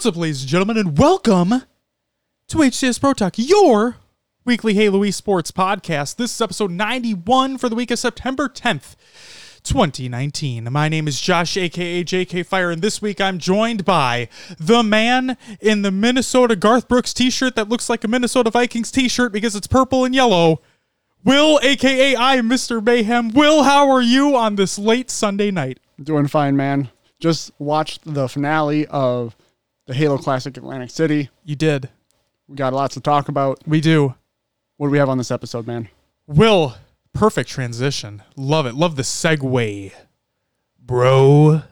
What's up, ladies and gentlemen, and welcome to HCS Pro Talk, your weekly Hey Halo esports podcast. This is episode 91 for the week of September 10th, 2019. My name is Josh, aka JK Fire, and this week I'm joined by the man in the Minnesota Garth Brooks t shirt that looks like a Minnesota Vikings t shirt because it's purple and yellow. Will, aka I, Mr. Mayhem. Will, how are you on this late Sunday night? Doing fine, man. Just watched the finale of the Halo Classic Atlantic City. You did. We got lots to talk about. We do. What do we have on this episode, man? Will, perfect transition. Love it. Love the segue, bro.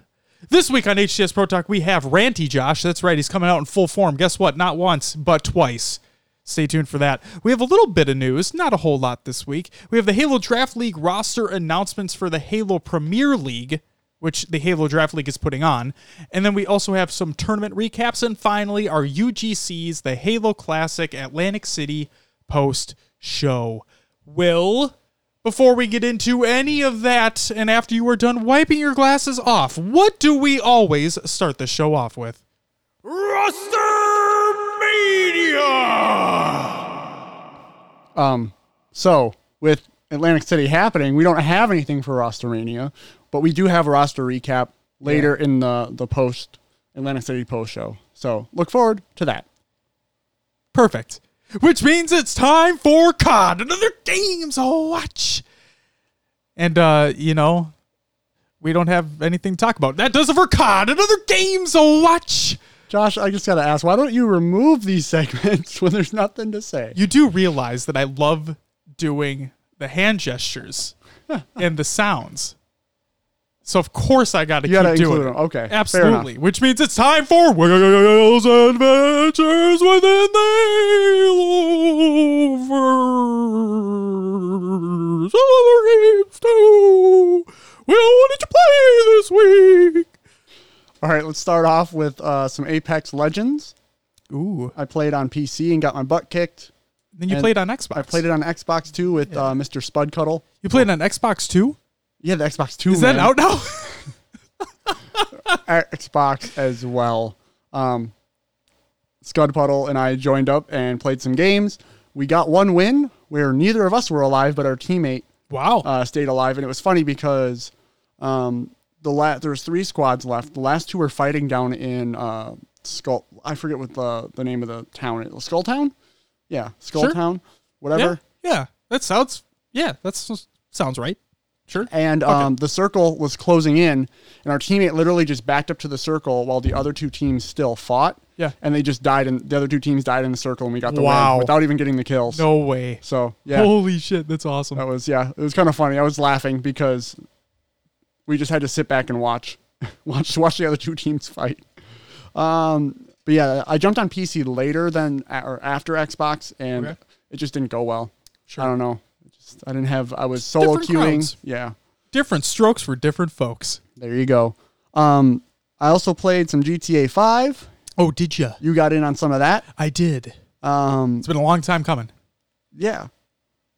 This week on HCS Pro Talk, we have Ranty Josh. That's right. He's coming out in full form. Guess what? Not once, but twice. Stay tuned for that. We have a little bit of news, not a whole lot this week. We have the Halo Draft League roster announcements for the Halo Premier League, which the Halo Draft League is putting on. And then we also have some tournament recaps. And finally, our UGCs, the Halo Classic Atlantic City post show. Will, before we get into any of that, and after you are done wiping your glasses off, what do we always start the show off with? Roster Media! Um, so with Atlantic City happening, we don't have anything for Rostermania, but we do have a roster recap later in the the post Atlantic City post show. So look forward to that. Perfect. Which means it's time for COD, another games to watch. And, uh, you know, we don't have anything to talk about. That does it for COD, another games to watch. Josh, I just gotta ask, why don't you remove these segments when there's nothing to say? You do realize that I love doing the hand gestures and the sounds. So of course I got to keep doing it. them. Okay. Absolutely. Which means it's time for Will's Adventures Within the Haloverse. Other games too. Will, what did you play this week? All right, let's start off with uh, some Apex Legends. Ooh. I played on PC and got my butt kicked. Then you And played on Xbox. I played it on Xbox too with uh, Mr. Spud Cuddle. You played on Xbox too? Yeah, the Xbox Two. Is that out now? Xbox as well. Um, Scud Puddle and I joined up and played some games. We got one win where neither of us were alive, but our teammate wow. uh, stayed alive, and it was funny because um, the la- there was three squads left. The last two were fighting down in uh, Skull. I forget what the the name of the town is. Skull Town. Yeah, Skull Sure. Town. yeah. Whatever. Yeah. That sounds Yeah, that sounds right. Sure. And um, the circle was closing in, and our teammate literally just backed up to the circle while the other two teams still fought. Yeah. And they just died, and the other two teams died in the circle, and we got the Wow. win without even getting the kills. No way. So yeah, Holy shit, that's awesome. that was yeah, it was kind of funny. I was laughing because we just had to sit back and watch, watch watch the other two teams fight. Um, but yeah, I jumped on PC later than or after Xbox, and Okay. it just didn't go well. Sure. I don't know. It just I didn't have. I was solo different queuing. crowds. Yeah. Different strokes for different folks. There you go. Um, I also played some GTA 5. Oh, did you? You got in on some of that. I did. Um, It's been a long time coming. yeah,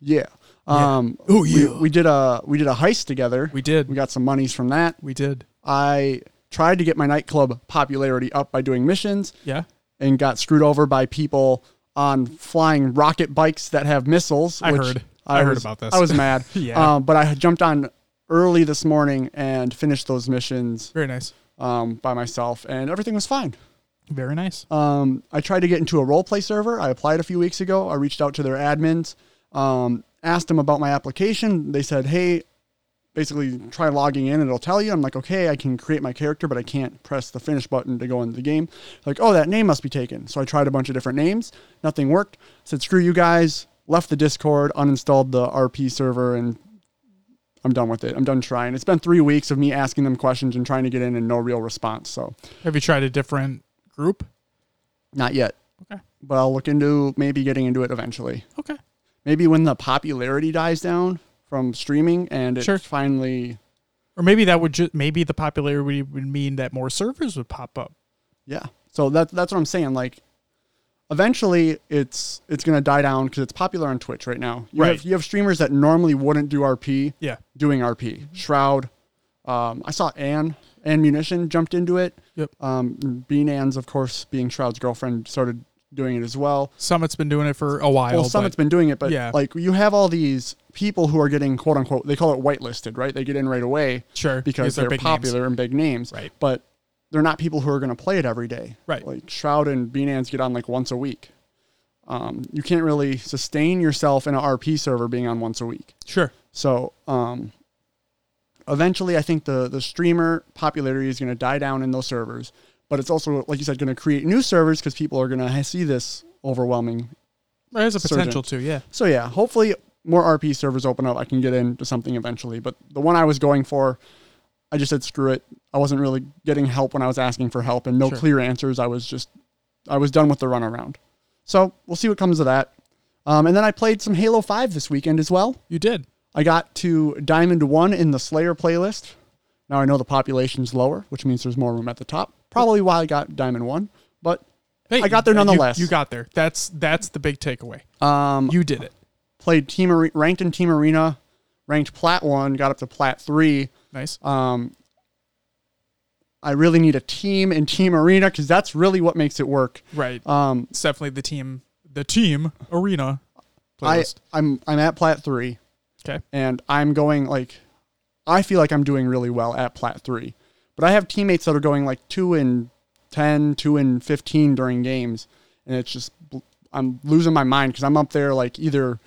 yeah. Yeah. Um, Oh, we, yeah. we did a we did a heist together. We did. We got some monies from that. We did. I tried to get my nightclub popularity up by doing missions Yeah. and got screwed over by people on flying rocket bikes that have missiles. I which heard. I heard was- about this. I was mad. Yeah. Um, but I jumped on early this morning and finished those missions Very nice. um, by myself, and everything was fine. Very nice. Um, I tried to get into a role play server. I applied a few weeks ago. I reached out to their admins, um, asked them about my application. They said, "Hey, basically try logging in, and it'll tell you." I'm like, "Okay, I can create my character, but I can't press the finish button to go into the game." Like, "Oh, that name must be taken." So I tried a bunch of different names. Nothing worked. said, "Screw you guys." Left the Discord, uninstalled the RP server, and I'm done with it. I'm done trying. It's been three weeks of me asking them questions and trying to get in, and no real response. So Have you tried a different group? not yet. Okay. But I'll look into maybe getting into it eventually. Okay. Maybe when the popularity dies down from streaming and it's Sure. finally, Or maybe that would just maybe the popularity would mean that more servers would pop up. yeah. So that, that's what I'm saying. Like, eventually it's it's gonna die down because it's popular on Twitch right now. You Right. Have, you have streamers that normally wouldn't do RP Yeah. doing RP. Shroud, Um, I saw Anne Annemunition jumped into it. Yep. Um, Bnans, of course, being Shroud's girlfriend, started doing it as well. Summit's been doing it for a while. Well, Summit's but been doing it, but yeah. like you have all these people who are getting quote unquote they call it whitelisted, right? They get in right away sure because they're they're, big names. popular and big names. Right. But they're not people who are going to play it every day. Right. Like Shroud and Bnans get on like once a week. Um, you can't really sustain yourself in an RP server being on once a week. Sure. So um, eventually, I think the the streamer popularity is going to die down in those servers. But it's also, like you said, going to create new servers because people are going to see this overwhelming. There's a Surgeon. potential to, yeah. So yeah, hopefully more RP servers open up. I can get into something eventually. But the one I was going for, I just said screw it. I wasn't really getting help when I was asking for help, and no Sure. clear answers. I was just, I was done with the runaround. So we'll see what comes of that. Um, and then I played some Halo Five this weekend as well. You did. I got to Diamond 1 in the Slayer playlist. Now I know the population's lower, which means there's more room at the top. Probably why I got Diamond 1, but Hey, I got there nonetheless. You, got there. That's that's the big takeaway. um, You did it. played Team ranked in Team Arena, ranked Plat 1, got up to Plat 3. Nice. Um, I really need a team in Team Arena because that's really what makes it work. Right. Um, It's definitely the team the team arena I I'm I'm at Plat 3. okay. and I'm going like I feel like I'm doing really well at plat 3. But I have teammates that are going like 2 and 10, 2 and 15 during games and it's just I'm losing my mind cuz I'm up there like either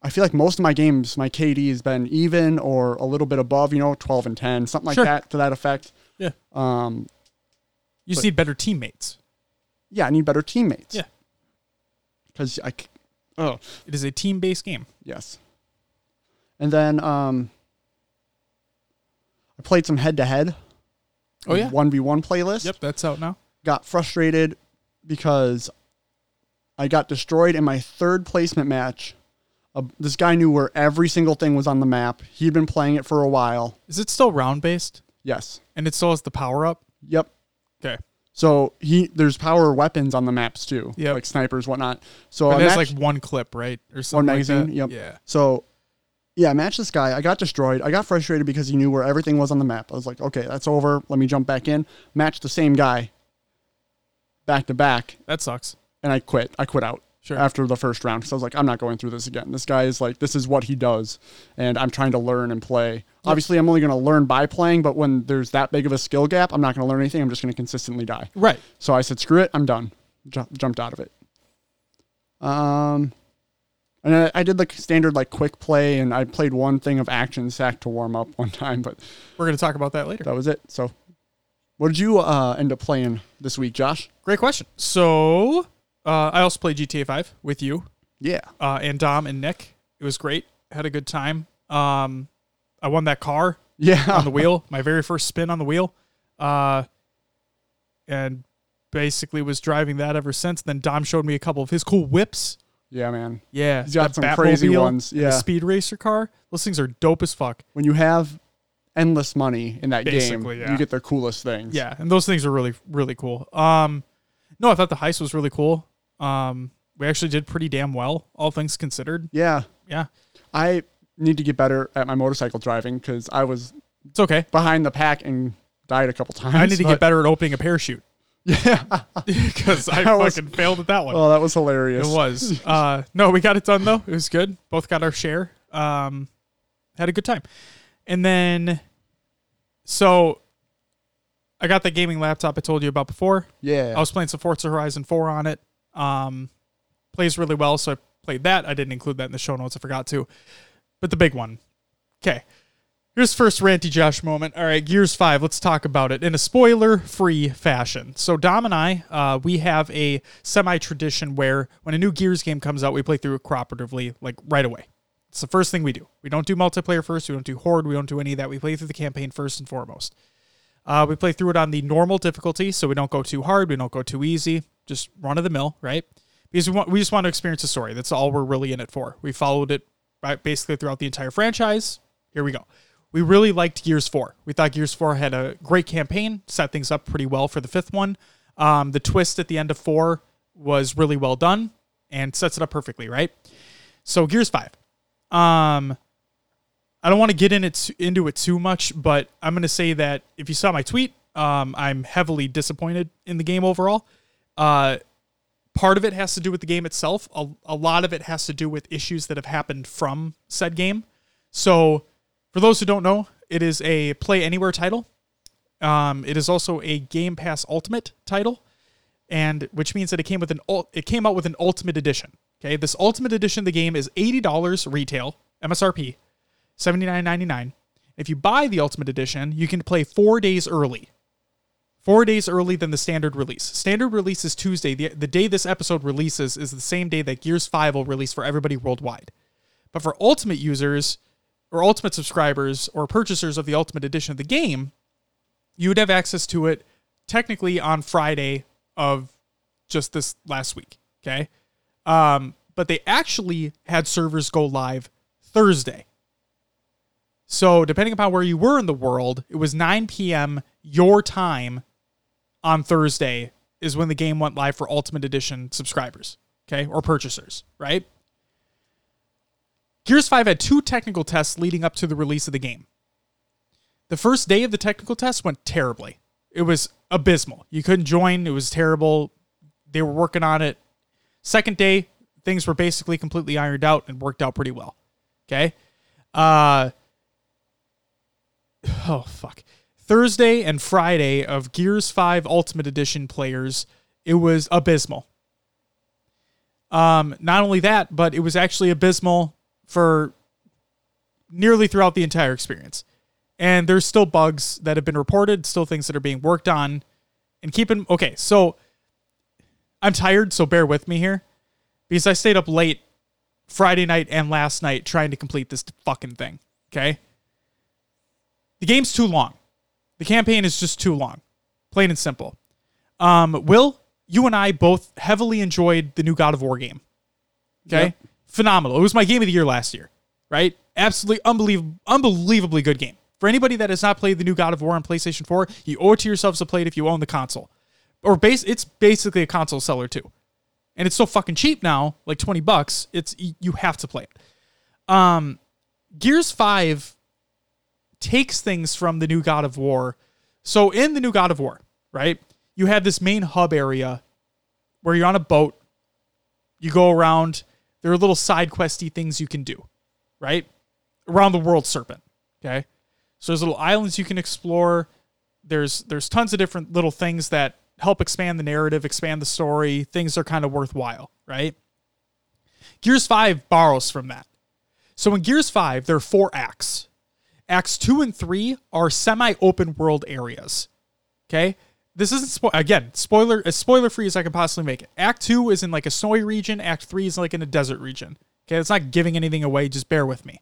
I feel like most of my games my KD has been even or a little bit above, you know, 12 and 10, something like Sure. that to that effect. Yeah. Um You just but- need better teammates. yeah, I need better teammates. Yeah. Cuz I, oh, It is a team based game. Yes. And then um I played some head to head. Oh, yeah? 1v1 playlist. Yep, that's out now. Got frustrated because I got destroyed in my third placement match. Uh, this guy knew where every single thing was on the map. He'd been playing it for a while. Is it still round based? Yes. And it still has the power up? Yep. Okay. So he there's power weapons on the maps too, Yep. like snipers, whatnot. So But it has match- like one clip, right? Or One something like magazine. that? Yep. Yeah. So, yeah, match this guy. I got destroyed. I got frustrated because he knew where everything was on the map. I was like, okay, that's over. Let me jump back in. Match the same guy back to back, That sucks. and I quit. I quit out Sure. after the first round because I was like, I'm not going through this again. This guy is like, this is what he does, and I'm trying to learn and play. Obviously, I'm only going to learn by playing, but when there's that big of a skill gap, I'm not going to learn anything. I'm just going to consistently die. Right. So I said, screw it, I'm done. Ju- jumped out of it. Um, and I, I did like standard like quick play, and I played one thing of action sack to warm up one time, but We're going to talk about that later. that was it. So, what did you uh, end up playing this week, Josh? Great question. So, uh, I also played GTA 5 with you Yeah, uh, and Dom and Nick. It was great. Had a good time. Um, I won that car yeah, on the wheel, my very first spin on the wheel. Uh, and basically was driving that ever since. Then Dom showed me a couple of his cool whips. yeah, man. Yeah. He's got some crazy Batmobile ones, and the yeah. speed racer car. Those things are dope as fuck. When you have endless money in that game, yeah. you get the coolest things. Yeah, and those things are really really cool. Um, no, I thought the heist was really cool. Um, we actually did pretty damn well, all things considered. yeah. Yeah, I need to get better at my motorcycle driving because I was it's okay. behind the pack and died a couple times. I need to get better at opening a parachute Yeah. because I That was- fucking failed at that one. Oh, that was hilarious. It was. Uh, no, we got it done though. It was good. Both got our share. Um, had a good time. And then, so I got the gaming laptop I told you about before. Yeah. I was playing some Forza Horizon 4 on it. Um, plays really well, so I played that. I didn't include that in the show notes. I forgot to. But the big one. Okay. Here's first ranty Josh moment. All right, Gears 5. Let's talk about it in a spoiler-free fashion. So Dom and I, uh, we have a semi-tradition where when a new Gears game comes out, we play through it cooperatively, like right away. It's the first thing we do. We don't do multiplayer first. We don't do horde. We don't do any of that. We play through the campaign first and foremost. Uh, we play through it on the normal difficulty, so we don't go too hard, we don't go too easy, just run of the mill, right? Because we want, we just want to experience the story. That's all we're really in it for. We followed it right, basically throughout the entire franchise. Here we go. We really liked Gears 4. We thought Gears 4 had a great campaign, set things up pretty well for the fifth one. Um, the twist at the end of 4 was really well done and sets it up perfectly, right? So Gears 5. Um, I don't want to get in it into it too much, but I'm going to say that if you saw my tweet, um, I'm heavily disappointed in the game overall. Uh, part of it has to do with the game itself. A, a lot of it has to do with issues that have happened from said game. So, for those who don't know, it is a play anywhere title. Um, it is also a Game Pass Ultimate title, and which means that it came with an it came out with an Ultimate Edition. Okay, this Ultimate Edition of the game is eighty dollars retail MSRP, seventy nine ninety nine. If you buy the Ultimate Edition, you can play four days early. Four days early than the standard release. Standard release is Tuesday. The, the day this episode releases is the same day that Gears 5 will release for everybody worldwide. But for Ultimate users, or Ultimate subscribers, or purchasers of the Ultimate Edition of the game, you would have access to it technically on Friday of just this last week. Okay. Um, but they actually had servers go live Thursday. So, depending upon where you were in the world, it was 9 p.m. your time on Thursday is when the game went live for Ultimate Edition subscribers, okay, or purchasers, right? Gears 5 had two technical tests leading up to the release of the game. The first day of the technical test went terribly. It was abysmal. You couldn't join, it was terrible. They were working on it. Second day, things were basically completely ironed out and worked out pretty well. Okay? Uh Oh fuck. Thursday and Friday of Gears 5 Ultimate Edition players, it was abysmal. Um, not only that, but it was actually abysmal for nearly throughout the entire experience. And there's still bugs that have been reported, still things that are being worked on. And keeping okay, so I'm tired, so bear with me here. Because I stayed up late Friday night and last night trying to complete this fucking thing. Okay? The game's too long. The campaign is just too long. Plain and simple. Um, Will, you and I both heavily enjoyed the new God of War game. Okay? Yep. Phenomenal. It was my game of the year last year, right? Absolutely unbelievable, unbelievably good game. For anybody that has not played the new God of War on PlayStation 4, you owe it to yourselves to play it if you own the console. Or base it's basically a console seller too. And it's so fucking cheap now, like 20 bucks, it's you have to play it. Um Gears 5 takes things from the new God of War. So in the new God of War, right? You have this main hub area where you're on a boat. You go around, there are little side questy things you can do, right? Around the world serpent. Okay. So there's little islands you can explore. There's there's tons of different little things that help expand the narrative, expand the story. Things are kind of worthwhile, right? Gears 5 borrows from that. So in Gears 5, there are four acts. Acts 2 and 3 are semi-open world areas. Okay? This isn't spo- again, spoiler as spoiler free as I can possibly make it. Act 2 is in like a snowy region, Act 3 is like in a desert region. Okay, it's not giving anything away, just bear with me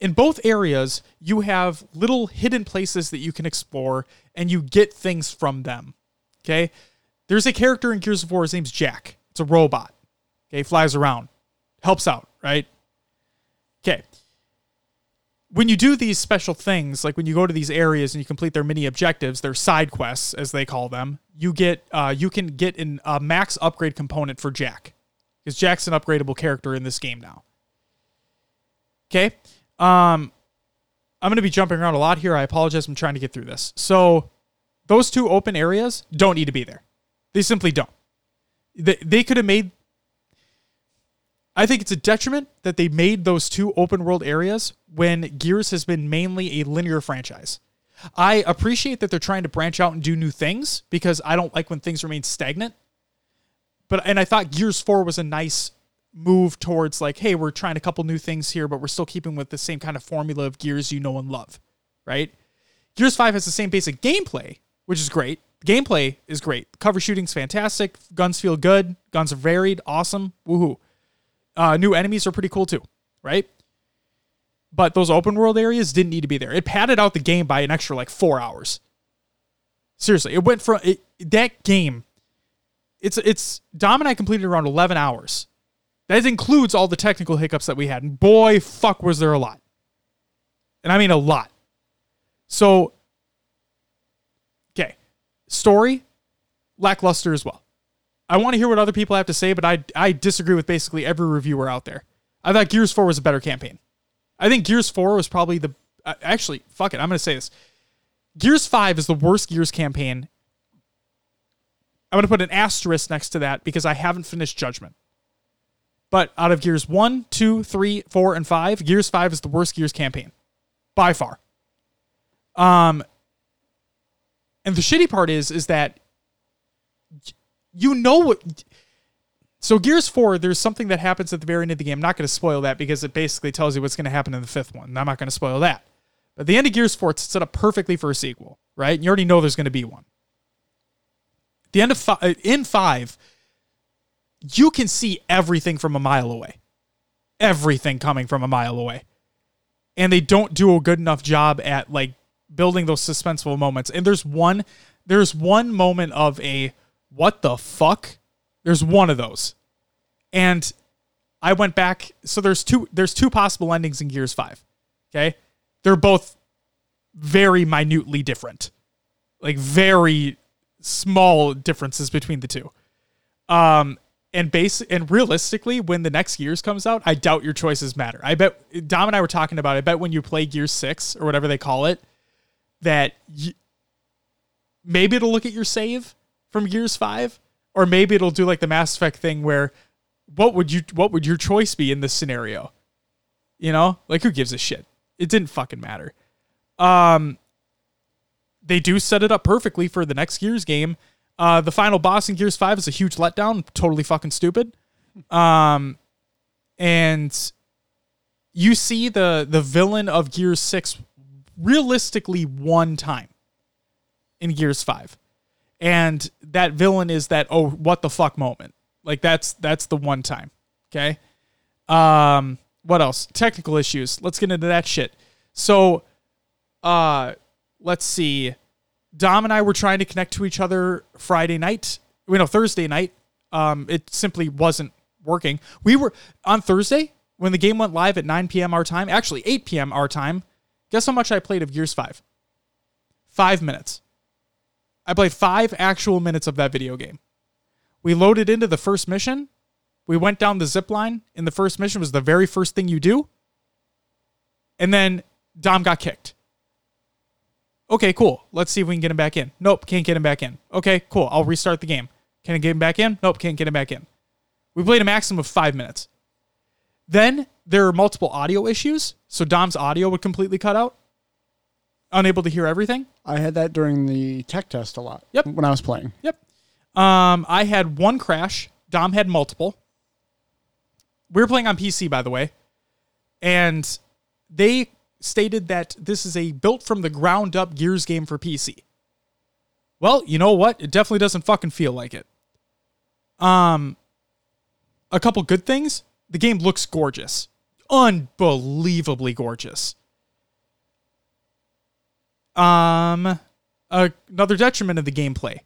in both areas, you have little hidden places that you can explore and you get things from them. Okay. There's a character in Gears of War, his name's Jack. It's a robot. Okay. Flies around, helps out, right? Okay. When you do these special things, like when you go to these areas and you complete their mini objectives, their side quests, as they call them, you get uh, you can get an, a max upgrade component for Jack, because Jack's an upgradable character in this game now. Okay, um, I'm going to be jumping around a lot here. I apologize. I'm trying to get through this. So, those two open areas don't need to be there. They simply don't. They, they could have made. I think it's a detriment that they made those two open world areas when Gears has been mainly a linear franchise. I appreciate that they're trying to branch out and do new things because I don't like when things remain stagnant. But and I thought Gears 4 was a nice move towards like, hey, we're trying a couple new things here, but we're still keeping with the same kind of formula of Gears you know and love, right? Gears 5 has the same basic gameplay, which is great. Gameplay is great. Cover shooting's fantastic. Guns feel good. Guns are varied. Awesome. Woohoo. Uh, new enemies are pretty cool too, right? But those open world areas didn't need to be there. It padded out the game by an extra like four hours. Seriously, it went from it, that game. It's it's Dom and I completed around eleven hours that includes all the technical hiccups that we had. And boy, fuck, was there a lot. And I mean a lot. So, okay. Story, lackluster as well. I want to hear what other people have to say, but I, I disagree with basically every reviewer out there. I thought Gears 4 was a better campaign. I think Gears 4 was probably the uh, actually fuck it. I'm going to say this. Gears 5 is the worst Gears campaign. I'm going to put an asterisk next to that because I haven't finished Judgment. But out of Gears 1, 2, 3, 4, and 5, Gears 5 is the worst Gears campaign by far. Um and the shitty part is is that you know what so Gears 4, there's something that happens at the very end of the game. I'm not going to spoil that because it basically tells you what's going to happen in the fifth one. I'm not going to spoil that. But the end of Gears 4, it's set up perfectly for a sequel, right? And you already know there's going to be one. The end of five, uh, in 5, you can see everything from a mile away. Everything coming from a mile away. And they don't do a good enough job at like building those suspenseful moments. And there's one there's one moment of a what the fuck there's one of those. And I went back so there's two there's two possible endings in Gears 5. Okay? They're both very minutely different. Like very small differences between the two. Um and base and realistically when the next Gears comes out, I doubt your choices matter. I bet Dom and I were talking about it. I bet when you play Gears 6 or whatever they call it that you, maybe it'll look at your save from Gears 5 or maybe it'll do like the Mass Effect thing where what would you what would your choice be in this scenario? You know, like who gives a shit? It didn't fucking matter. Um, they do set it up perfectly for the next Gears game. Uh, the final boss in Gears Five is a huge letdown. Totally fucking stupid. Um, and you see the the villain of Gears Six realistically one time in Gears Five and that villain is that oh what the fuck moment. Like that's that's the one time. Okay? Um what else? Technical issues. Let's get into that shit. So uh let's see. Dom and i were trying to connect to each other friday night. We know thursday night. Um it simply wasn't working. We were on thursday when the game went live at 9 p.m our time actually 8 p.m our time guess how much i played of gears 5 five minutes I played five actual minutes of that video game. We loaded into the first mission. We went down the zip line in the first mission was the very first thing you do. And then Dom got kicked. Okay, cool. Let's see if we can get him back in. Nope, can't get him back in. Okay, cool. I'll restart the game. Can I get him back in? Nope, can't get him back in. We played a maximum of five minutes. Then there are multiple audio issues, so Dom's audio would completely cut out unable to hear everything. I had that during the tech test a lot. Yep. When I was playing. Yep. Um, I had one crash. Dom had multiple. We were playing on PC, by the way, and they stated that this is a built from the ground up Gears game for PC. Well, you know what? It definitely doesn't fucking feel like it. Um, a couple good things. The game looks gorgeous, unbelievably gorgeous. Um, another detriment of the gameplay.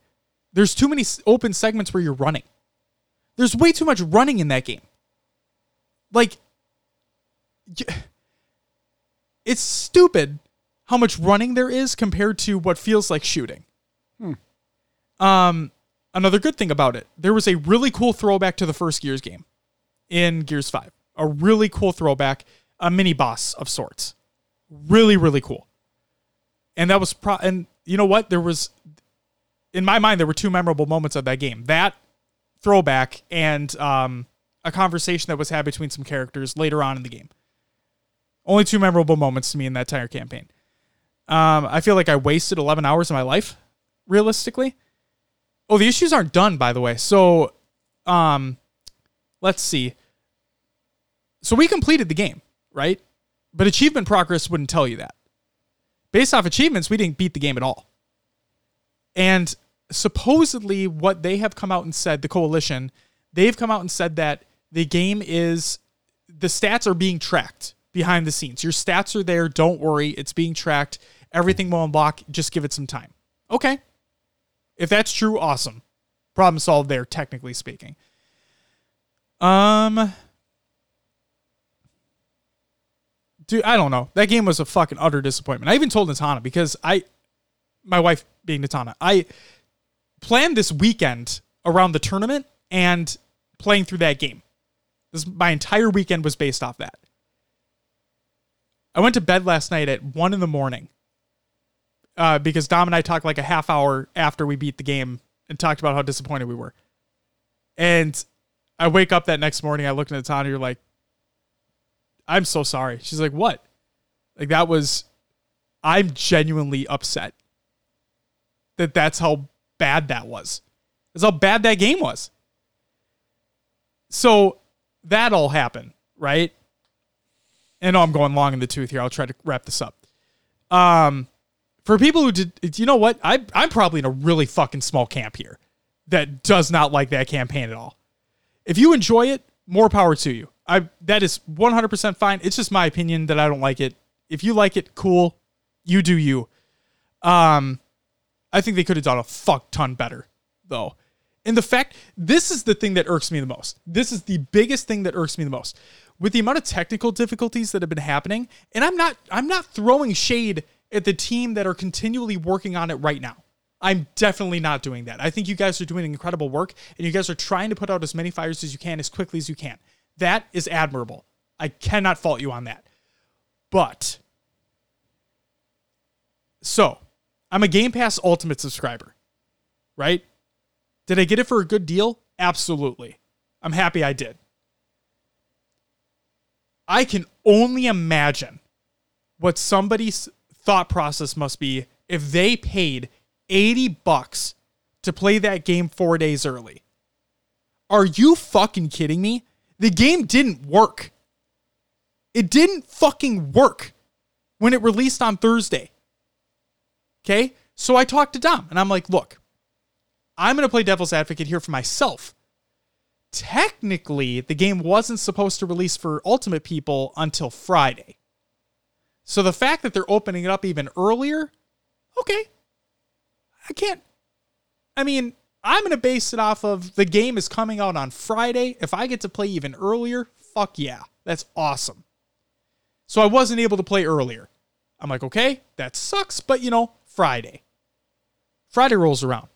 There's too many open segments where you're running. There's way too much running in that game. Like, it's stupid how much running there is compared to what feels like shooting. Hmm. Um, another good thing about it, there was a really cool throwback to the first Gears game in Gears 5. A really cool throwback, a mini boss of sorts. Really, really cool and that was pro and you know what? There was in my mind there were two memorable moments of that game. That throwback and um, a conversation that was had between some characters later on in the game. Only two memorable moments to me in that entire campaign. Um, i feel like i wasted 11 hours of my life realistically. Oh the issues aren't done by the way. So um, let's see. So we completed the game right? But achievement progress wouldn't tell you that based off achievements, we didn't beat the game at all. And supposedly, what they have come out and said, the coalition, they've come out and said that the game is the stats are being tracked behind the scenes. Your stats are there. Don't worry. It's being tracked. Everything will unlock. Just give it some time. Okay. If that's true, awesome. Problem solved there, technically speaking. Um, dude, I don't know. That game was a fucking utter disappointment. I even told Natana because I, my wife being Natana, I planned this weekend around the tournament and playing through that game. This my entire weekend was based off that. I went to bed last night at one in the morning uh, because Dom and I talked like a half hour after we beat the game and talked about how disappointed we were. And I wake up that next morning, I look at Tanya, you're like, I'm so sorry. She's like, what? Like that was, I'm genuinely upset that that's how bad that was. That's how bad that game was. So that all happened, right? And I'm going long in the tooth here. I'll try to wrap this up. Um, for people who did, you know what? I, I'm probably in a really fucking small camp here that does not like that campaign at all. If you enjoy it, more power to you. I that is 100% fine. It's just my opinion that I don't like it. If you like it, cool. You do you. Um, I think they could have done a fuck ton better, though. And the fact this is the thing that irks me the most. This is the biggest thing that irks me the most. With the amount of technical difficulties that have been happening, and I'm not I'm not throwing shade at the team that are continually working on it right now. I'm definitely not doing that. I think you guys are doing incredible work and you guys are trying to put out as many fires as you can as quickly as you can. That is admirable. I cannot fault you on that. But so, I'm a Game Pass Ultimate subscriber, right? Did I get it for a good deal? Absolutely. I'm happy I did. I can only imagine what somebody's thought process must be if they paid 80 bucks to play that game 4 days early. Are you fucking kidding me? The game didn't work. It didn't fucking work when it released on Thursday. Okay? So I talked to Dom and I'm like, look, I'm going to play devil's advocate here for myself. Technically, the game wasn't supposed to release for Ultimate people until Friday. So the fact that they're opening it up even earlier, okay. I can't. I mean, I'm going to base it off of the game is coming out on Friday. If I get to play even earlier, fuck yeah. That's awesome. So I wasn't able to play earlier. I'm like, okay, that sucks, but you know, Friday. Friday rolls around.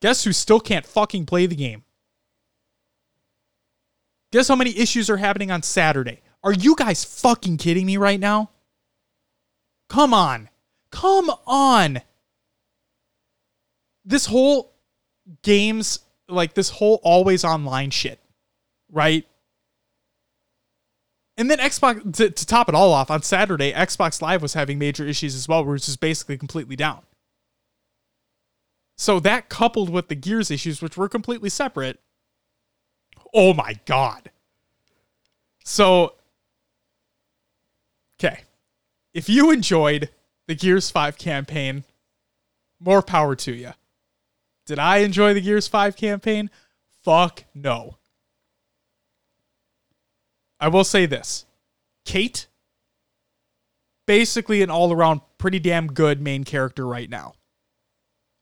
Guess who still can't fucking play the game? Guess how many issues are happening on Saturday? Are you guys fucking kidding me right now? Come on. Come on. This whole games, like this whole always online shit, right? And then Xbox, to, to, top it all off, on Saturday, Xbox Live was having major issues as well, it's just basically completely down. So that coupled with the Gears issues, which were completely separate, oh my God. So, okay. If you enjoyed the Gears 5 campaign, more power to you. Did I enjoy the Gears 5 campaign? Fuck no. I will say this Kate, basically an all around pretty damn good main character right now.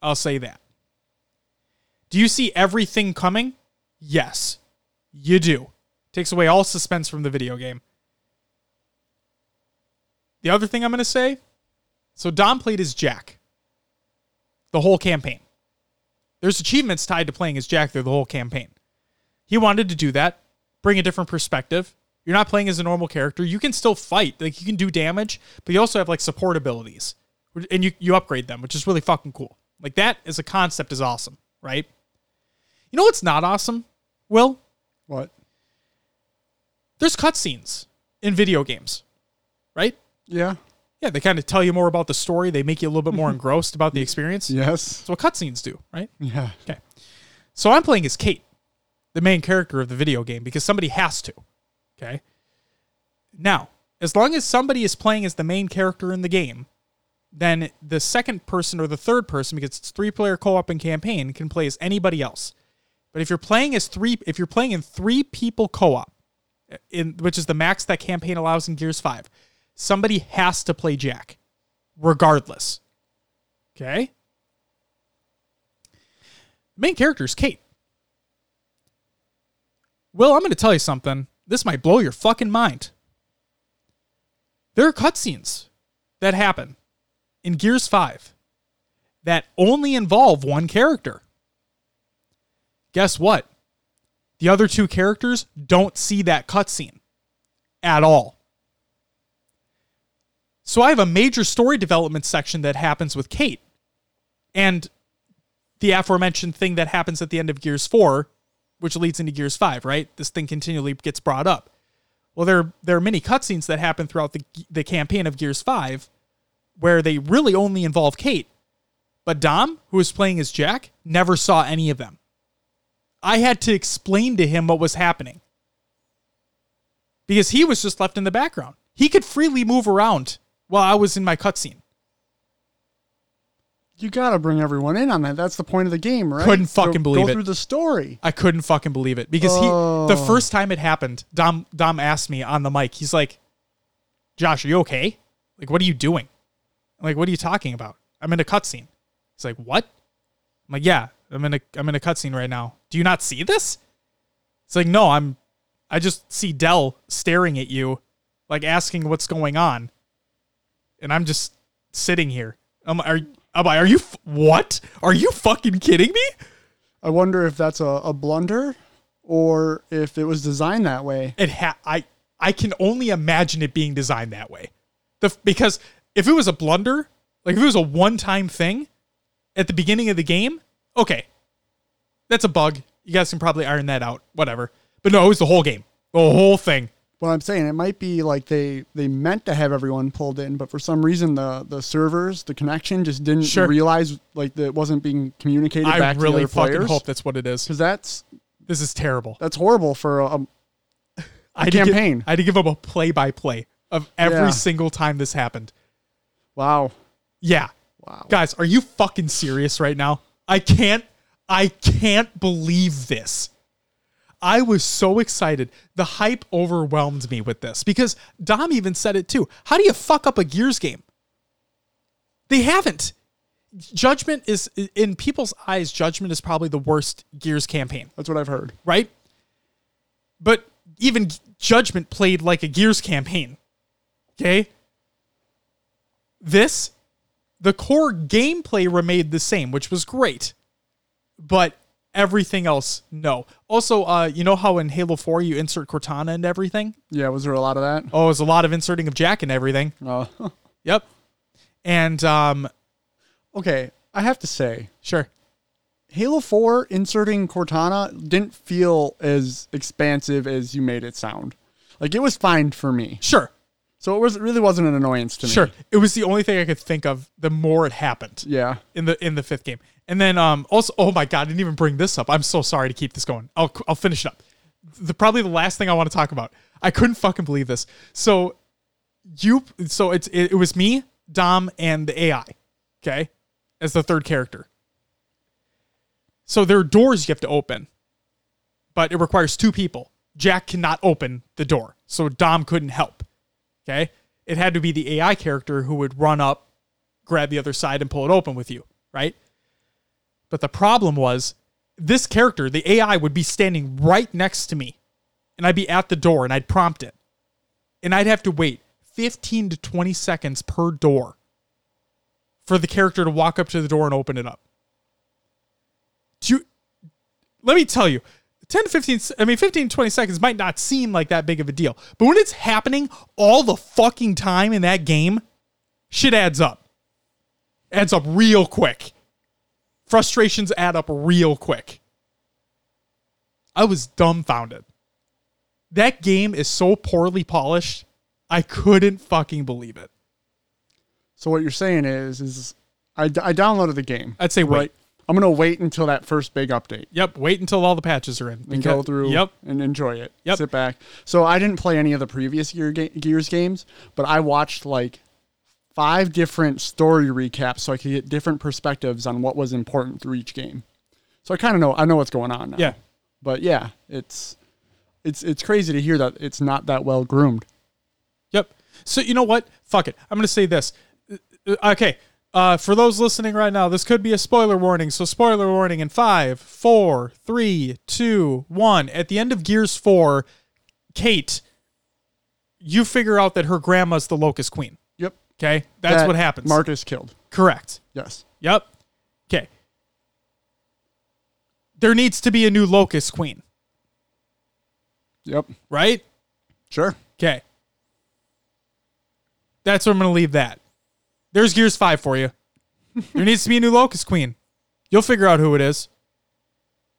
I'll say that. Do you see everything coming? Yes, you do. Takes away all suspense from the video game. The other thing I'm going to say so Dom played as Jack the whole campaign. There's achievements tied to playing as Jack through the whole campaign. He wanted to do that, bring a different perspective. You're not playing as a normal character. You can still fight. Like you can do damage, but you also have like support abilities. And you, you upgrade them, which is really fucking cool. Like that as a concept is awesome, right? You know what's not awesome? Will? What? There's cutscenes in video games, right? Yeah. Yeah, they kind of tell you more about the story. They make you a little bit more engrossed about the experience. Yes. That's what cutscenes do, right? Yeah. Okay. So I'm playing as Kate, the main character of the video game, because somebody has to. Okay. Now, as long as somebody is playing as the main character in the game, then the second person or the third person, because it's three player co op and campaign, can play as anybody else. But if you're playing as three, if you're playing in three people co op, eh, in which is the max that campaign allows in Gears 5, somebody has to play Jack, regardless. Okay? main character is Kate. Well, I'm going to tell you something. This might blow your fucking mind. There are cutscenes that happen in Gears 5 that only involve one character. Guess what? The other two characters don't see that cutscene at all. So I have a major story development section that happens with Kate. And the aforementioned thing that happens at the end of Gears 4, which leads into Gears 5, right? This thing continually gets brought up. Well, there there are many cutscenes that happen throughout the the campaign of Gears 5 where they really only involve Kate. But Dom, who was playing as Jack, never saw any of them. I had to explain to him what was happening. Because he was just left in the background. He could freely move around while I was in my cutscene. You gotta bring everyone in on that. That's the point of the game, right? Couldn't fucking Go- believe go it. through the story. I couldn't fucking believe it because he the Oh. first time it happened, Dom Dom asked me on the mic. He's like, "Josh, are you okay? Like, what are you doing? I'm like, what are you talking about? I'm in a cutscene." He's like, "What?" I'm like, "Yeah, I'm in a I'm in a cutscene right now. Do you not see this?" It's like, "No, I'm. I just see Del staring at you, like asking what's going on, and I'm just sitting here. I'm are I'm like, are you what? Are you fucking kidding me?" I wonder if that's a, a blunder or if it was designed that way. it ha- I I can only imagine it being designed that way. The because if it was a blunder, like if it was a one-time thing at the beginning of the game, okay. That's a bug. You guys can probably iron that out, whatever. But no, it was the whole game. The whole thing. What I'm saying, it might be like they they meant to have everyone pulled in, but for some reason the the servers, the connection just didn't Sure. realize like that it wasn't being communicated I back to really the other fucking players. hope that's what it is. because that's This is terrible. that's horrible for a, a I had to give- campaign. I had to give them a play-by-play of every Yeah. single time this happened. wow Yeah. wow. Guys, are you fucking serious right now? I can't I can't believe this. I was so excited. The hype overwhelmed me with this because Dom even said it too. How do you fuck up a Gears game? They haven't. Judgment is in people's eyes, Judgment is probably the worst Gears campaign, That's what I've heard. right? But even Judgment played like a Gears campaign. Okay? This the core gameplay remained the same, which was great. But everything else, no. Also, uh, you know how in Halo 4 you insert Cortana and everything? Yeah, was there a lot of that? Oh, it was a lot of inserting of Jack and everything. Uh, Yep. And um okay, I have to say, sure. Halo 4 inserting Cortana didn't feel as expansive as you made it sound. Like it was fine for me. Sure. So it was it really wasn't an annoyance to me. Sure. It was the only thing I could think of the more it happened Yeah. in the in the fifth game. And then um also oh my god, I didn't even bring this up. I'm so sorry to keep this going. I'll I'll finish it up. The probably the last thing I want to talk about. I couldn't fucking believe this. So you so it's it, it was me, Dom and the AI, okay? As the third character. So there are doors you have to open. But it requires two people. Jack cannot open the door. So Dom couldn't help. Okay? It had to be the AI character who would run up, grab the other side, and pull it open with you, right? But the problem was this character, the AI, would be standing right next to me, and I'd be at the door and I'd prompt it. And I'd have to wait 15 to 20 seconds per door for the character to walk up to the door and open it up. Do you, let me tell you, 10 to 15, I mean, 15 to 20 seconds might not seem like that big of a deal. But when it's happening all the fucking time in that game, shit adds up. Adds up real quick. Frustrations add up real quick. I was dumbfounded. That game is so poorly polished, I couldn't fucking believe it. So what you're saying is is I, d- I downloaded the game. I'd say wait. right. I'm gonna wait until that first big update Yep, wait until all the patches are in. and go through Yep. and enjoy it. Yep. Sit back. So I didn't play any of the previous Gears games, but I watched like five different story recaps so I could get different perspectives on what was important through each game. So I kind of know I know what's going on now. Yeah. But yeah, it's it's it's crazy to hear that it's not that well groomed. Yep. So you know what? Fuck it. I'm going to say this. Uh, Okay. Uh, for those listening right now, this could be a spoiler warning. So spoiler warning in five, four, three, two, one. At the end of Gears Four, Kate, you figure out that her grandma's the Locust Queen. Okay, that's That what happens. Marcus killed. Correct. Yes. Yep. Okay. There needs to be a new Locust Queen, Yep. right? Sure. Okay. That's where I'm going to leave that. There's Gears 5 for you. there needs to be a new Locust Queen. You'll figure out who it is.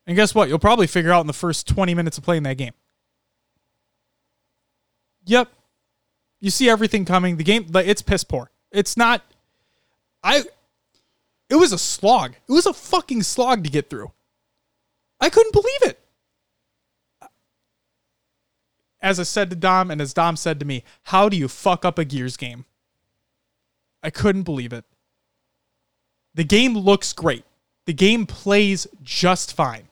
And guess what? You'll probably figure out in the first 20 minutes of playing that game. Yep. You see everything coming. The game, like, it's piss poor. It's not. I. It was a slog. It was a fucking slog to get through. I couldn't believe it. As I said to Dom, and as Dom said to me, how do you fuck up a Gears game? I couldn't believe it. The game looks great. The game plays just fine.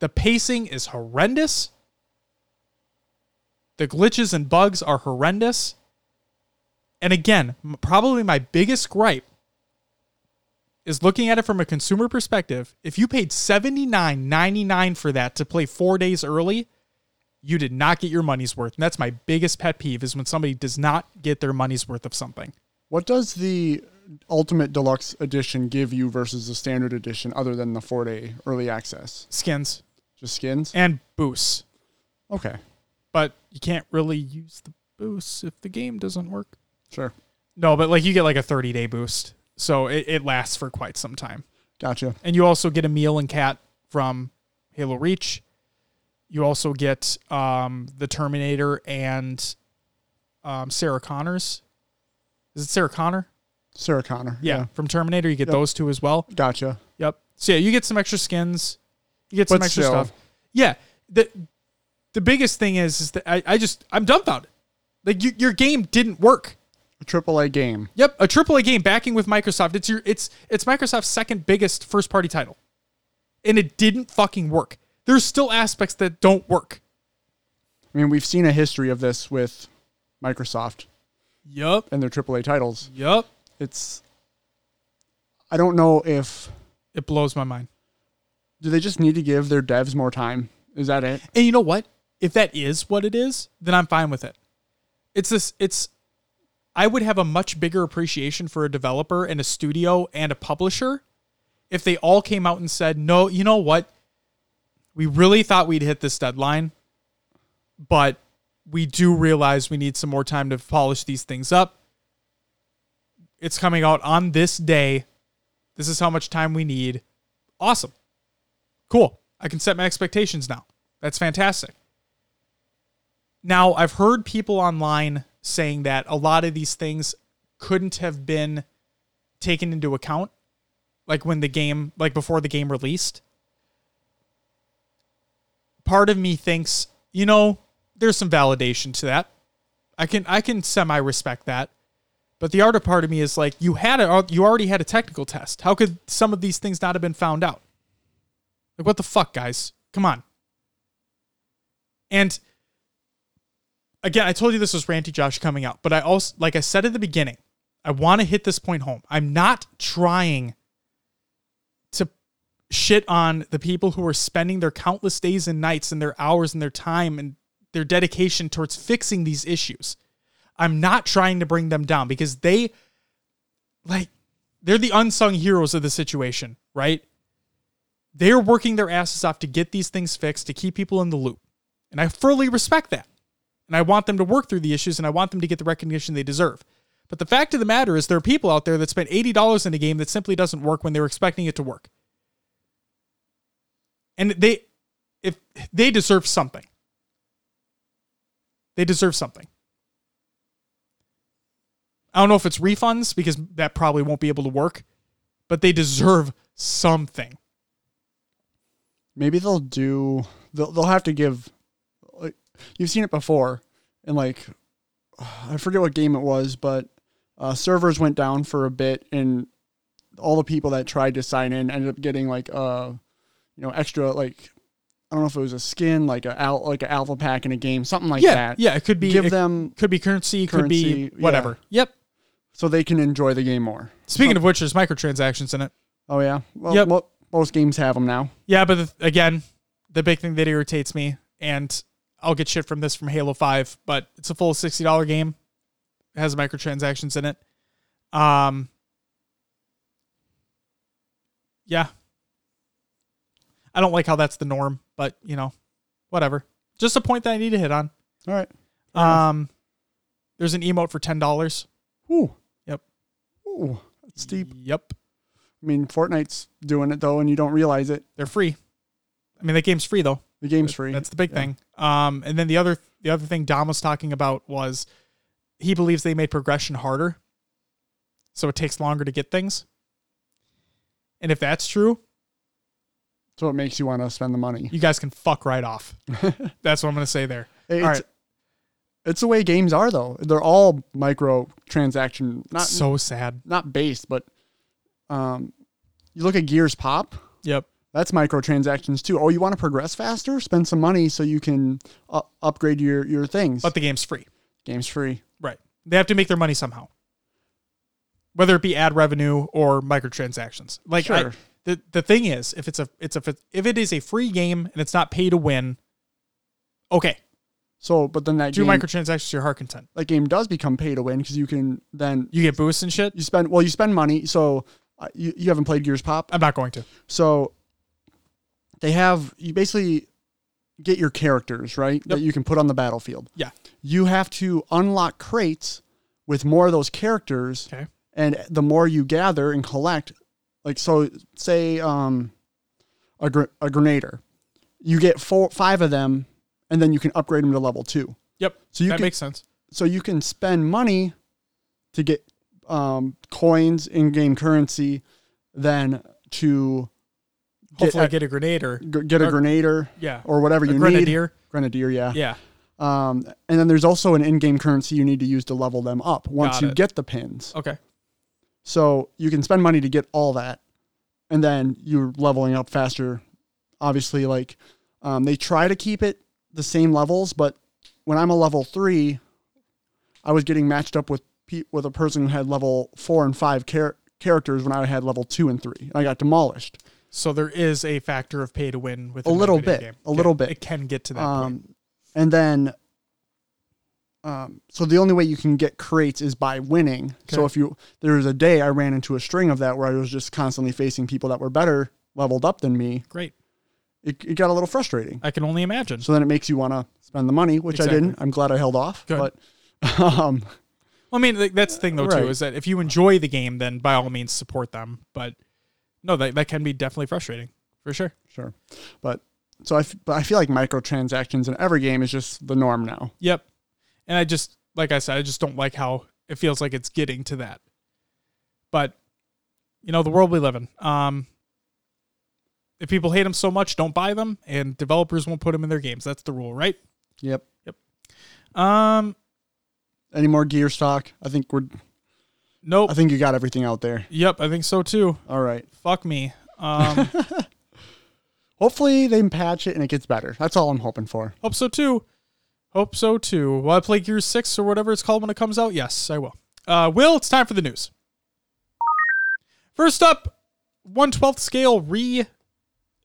The pacing is horrendous. The glitches and bugs are horrendous. And again, probably my biggest gripe is looking at it from a consumer perspective. If you paid $79.99 for that to play four days early, you did not get your money's worth. And that's my biggest pet peeve is when somebody does not get their money's worth of something. What does the Ultimate Deluxe Edition give you versus the Standard Edition other than the four day early access? Skins Just skins? and boosts. Okay. But you can't really use the boosts if the game doesn't work. Sure. No, but like you get like a 30 day boost. So it, it lasts for quite some time. Gotcha. And you also get Emile and Kat from Halo Reach. You also get um, the Terminator and um, Sarah Connors. Is it Sarah Connor? Sarah Connor. Yeah, from Terminator. You get Yep. those two as well. Gotcha. Yep. So yeah, you get some extra skins. You get some But extra still. stuff. Yeah. The the biggest thing is is that I, I just I'm dumbfounded. Like you, your game didn't work. A AAA game. Yep, a AAA game backing with Microsoft. It's your it's it's Microsoft's second biggest first party title. And it didn't fucking work. There's still aspects that don't work. I mean, we've seen a history of this with Microsoft Yup. and their AAA titles. Yup. It's. I don't know if. It blows my mind. Do they just need to give their devs more time? Is that it? And you know what? If that is what it is, then I'm fine with it. It's this it's I would have a much bigger appreciation for a developer and a studio and a publisher if they all came out and said, "No, you know what? We really thought we'd hit this deadline, but we do realize we need some more time to polish these things up. It's coming out on this day. This is how much time we need. Awesome. Cool. I can set my expectations now. That's fantastic. Now, I've heard people online saying that a lot of these things couldn't have been taken into account like when the game like before the game released. Part of me thinks, you know, there's some validation to that. I can I can semi respect that. But the other part of me is like you had a you already had a technical test. How could some of these things not have been found out? Like what the fuck, guys? Come on. And again, I told you this was Ranty Josh coming out, but I also, like I said at the beginning, I want to hit this point home. I'm not trying to shit on the people who are spending their countless days and nights and their hours and their time and their dedication towards fixing these issues. I'm not trying to bring them down because they, like, they're the unsung heroes of the situation, right? They're working their asses off to get these things fixed, to keep people in the loop. And I fully respect that. And I want them to work through the issues and I want them to get the recognition they deserve. But the fact of the matter is, there are people out there that spent $80 in a game that simply doesn't work when they were expecting it to work. And they, if they deserve something, they deserve something. I don't know if it's refunds because that probably won't be able to work, but they deserve something. Maybe they'll do. They'll they'll have to give. You've seen it before, and like I forget what game it was, but uh, servers went down for a bit, and all the people that tried to sign in ended up getting like uh, you know, extra like I don't know if it was a skin, like a al- like an alpha pack in a game, something like yeah, that. yeah, it could be Give them could be currency, could be Currency, yeah. whatever. Yep. so they can enjoy the game more. Speaking of which, there's microtransactions in it. Oh yeah, well, Yep. mo- most games have them now. Yeah, but the, again, the big thing that irritates me, and I'll get shit from this from Halo Five, but it's a full sixty dollar game. It has microtransactions in it. Um. Yeah. I don't like how that's the norm, but you know, whatever. Just a point that I need to hit on. All right. Um, There's an emote for ten dollars. Ooh. Yep. Ooh. That's steep. Yep. I mean, Fortnite's doing it though, and you don't realize it. They're free. I mean, the game's free though. The game's free. That's the big Yeah. thing. Um, and then the other the other thing Dom was talking about was he believes they made progression harder, so it takes longer to get things. And if that's true, So it makes you want to spend the money. you guys can fuck right off. that's what I'm gonna say there. It's, All right. it's the way games are though. They're all micro transaction, not so sad. not based, but um, you look at Gears Pop. Yep. That's microtransactions too. Oh, you want to progress faster? Spend some money so you can uh, upgrade your your things. But the game's free. Game's free. Right. They have to make their money somehow. Whether it be ad revenue or microtransactions. Like I- the the thing is, if it's a it's a if it is a free game and it's not pay to win, okay. So, but then that Do game, microtransactions to your heart content. that game does become pay to win because you can then You get boosts and shit. you spend well you spend money. So uh, you you haven't played Gears Pop. I'm not going to. So they have you basically get your characters right Yep. that you can put on the battlefield. Yeah. You have to unlock crates with more of those characters, Okay. and the more you gather and collect, like so, say um, a gr- a grenader, you get four five of them, and then you can upgrade them to level two. Yep. So you that can makes sense. so you can spend money to get um, coins in game currency, then to Hopefully, a- get a grenade or g- get a Or- grenader yeah, or whatever a you need. grenadier. Grenadier, yeah. Yeah. Um, and then there's also an in-game currency you need to use to level them up once Got you it. get the pins. Okay. So you can spend money to get all that, and then you're leveling up faster. Obviously, like um, they try to keep it the same levels, but when I'm a level three, I was getting matched up with pe- with a person who had level four and five char- characters when I had level two and three. and I got demolished. So there is a factor of pay to win with A little bit, Game. a little Okay. bit. It can get to that point. Um, and then, um, so the only way you can get crates is by winning. So if you there was a day I ran into a string of that where I was just constantly facing people that were better leveled up than me. Great. It, it got a little frustrating. I can only imagine. So then it makes you want to spend the money, which Exactly. I didn't. I'm glad I held off. Good. But um, Well, I mean, that's the thing though Right. too is that if you enjoy the game, then by all means support them. But no, that that can be definitely frustrating for sure. sure. But so I, f- but I feel like microtransactions in every game is just the norm now. Yep. And I just like I said, I just don't like how it feels like it's getting to that. But you know, the world we live in. Um if people hate them so much, don't buy them and developers won't put them in their games. That's the rule, right? Yep. Yep. Um Any more gear stock? I think we're. Nope. I think you got everything out there. yep, I think so too. All right. Fuck me. Um Hopefully they patch it and it gets better. That's all I'm hoping for. Hope so too. Hope so too. Will I play Gears 6 or whatever it's called when it comes out? Yes, I will. Uh, Will, it's time for the news. First up, 112th scale re